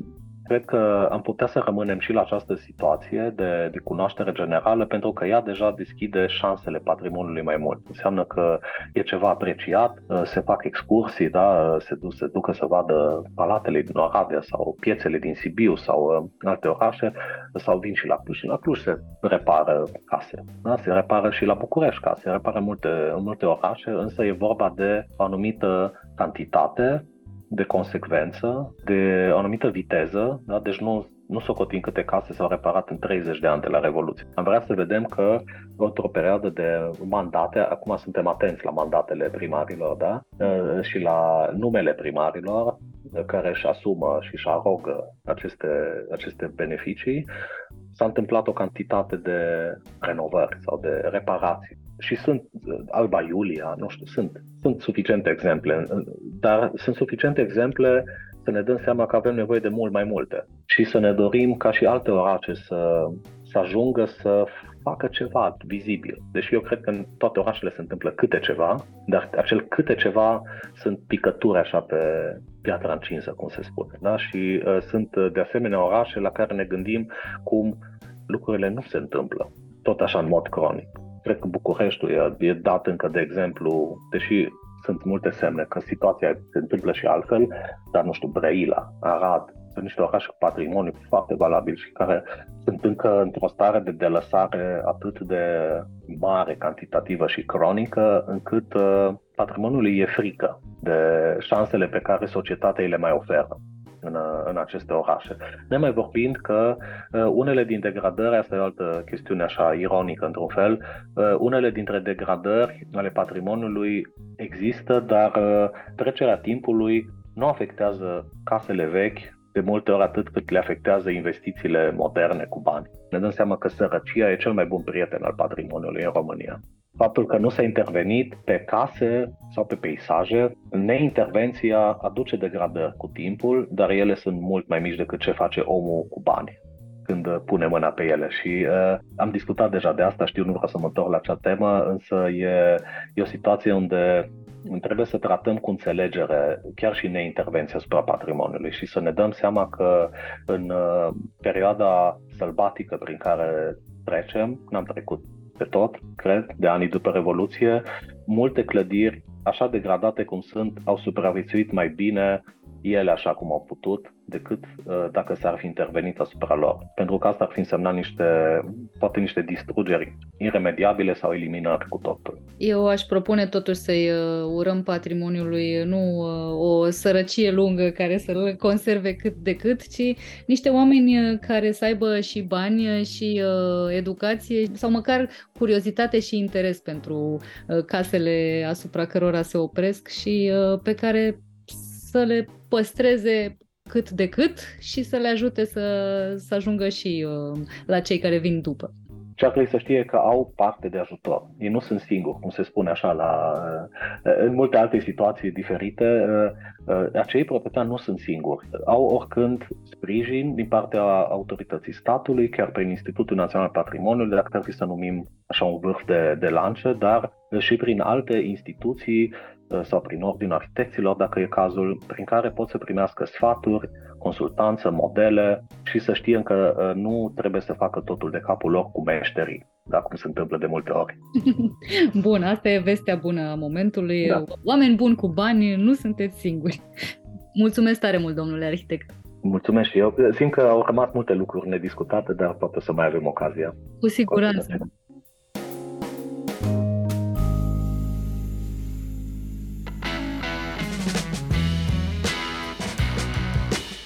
Cred că am putea să rămânem și la această situație de, de cunoaștere generală, pentru că ea deja deschide șansele patrimoniului mai mult. Înseamnă că e ceva apreciat, uh, se fac excursii, da? se, duc, se ducă să vadă palatele din Oradea sau piețele din Sibiu sau uh, alte orașe, sau vin și la Cluj. Și la Cluj se repară case, da? se repară și la București case, se repară multe, în multe orașe, însă e vorba de o anumită cantitate de consecvență, de o anumită viteză, da? deci nu, nu socotim câte case s-au reparat în 30 de ani de la Revoluție. Am vrea să vedem că într-o perioadă de mandate, acum suntem atenți la mandatele primarilor da? și la numele primarilor care își asumă și își arogă aceste, aceste beneficii, s-a întâmplat o cantitate de renovări sau de reparații și sunt Alba Iulia, nu știu, sunt, sunt suficiente exemple, dar sunt suficiente exemple să ne dăm seama că avem nevoie de mult mai multe și să ne dorim ca și alte orașe să, să ajungă să facă ceva vizibil. Deși eu cred că în toate orașele se întâmplă câte ceva, dar acel câte ceva sunt picături așa pe piatra încinsă, cum se spune. Da? Și uh, sunt de asemenea orașe la care ne gândim cum lucrurile nu se întâmplă tot așa în mod cronic. Cred că Bucureștiul e, e dat încă de exemplu, deși sunt multe semne că situația se întâmplă și altfel, dar nu știu, Brăila, Arad, sunt niște orașe cu patrimoniu foarte valabil și care sunt încă într-o stare de delăsare atât de mare, cantitativă și cronică, încât uh, patrimoniul e frică de șansele pe care societatea le mai oferă în, în aceste orașe. mai vorbind că uh, unele din degradări, asta e o altă chestiune așa ironică într-un fel, uh, unele dintre degradări ale patrimoniului există, dar uh, trecerea timpului nu afectează casele vechi de multe ori atât cât le afectează investițiile moderne cu bani. Ne dăm seama că sărăcia e cel mai bun prieten al patrimoniului în România. Faptul că nu s-a intervenit pe case sau pe peisaje, neintervenția aduce degradări cu timpul, dar ele sunt mult mai mici decât ce face omul cu bani când pune mâna pe ele. Și uh, am discutat deja de asta, știu, nu vreau să mă întorc la acea temă, însă e, e o situație unde trebuie să tratăm cu înțelegere chiar și neintervenția asupra patrimoniului și să ne dăm seama că în uh, perioada sălbatică prin care trecem, n-am trecut pe tot, cred, de anii după Revoluție, multe clădiri, așa degradate cum sunt, au supraviețuit mai bine ele așa cum au putut, decât uh, dacă s-ar fi intervenit asupra lor. Pentru că asta ar fi însemnat niște, poate niște distrugeri iremediabile sau eliminări cu totul. Eu aș propune totuși să-i uh, urăm patrimoniului nu uh, o sărăcie lungă care să-l conserve cât de cât, ci niște oameni care să aibă și bani și educație sau măcar curiozitate și interes pentru casele asupra cărora se opresc și pe care să le păstreze cât de cât și să le ajute să, să ajungă și uh, la cei care vin după. Ce ar trebui să știe că au parte de ajutor. Ei nu sunt singuri, cum se spune așa, la, uh, în multe alte situații diferite. Uh, uh, acei proprietari nu sunt singuri. Au oricând sprijin din partea autorității statului, chiar prin Institutul Național Patrimoniului, dacă ar fi să numim așa un vârf de, de lance, dar și prin alte instituții Uh, sau prin ordinul arhitecților, dacă e cazul, prin care pot să primească sfaturi, consultanță, modele și să știe că uh, nu trebuie să facă totul de capul lor cu meșterii, da, cum se întâmplă de multe ori. Bun, asta e vestea bună a momentului. Da. Oameni buni cu bani, nu sunteți singuri. Mulțumesc tare mult, domnule arhitect. Mulțumesc și eu. Simt că au rămas multe lucruri nediscutate, dar poate să mai avem ocazia. Cu siguranță.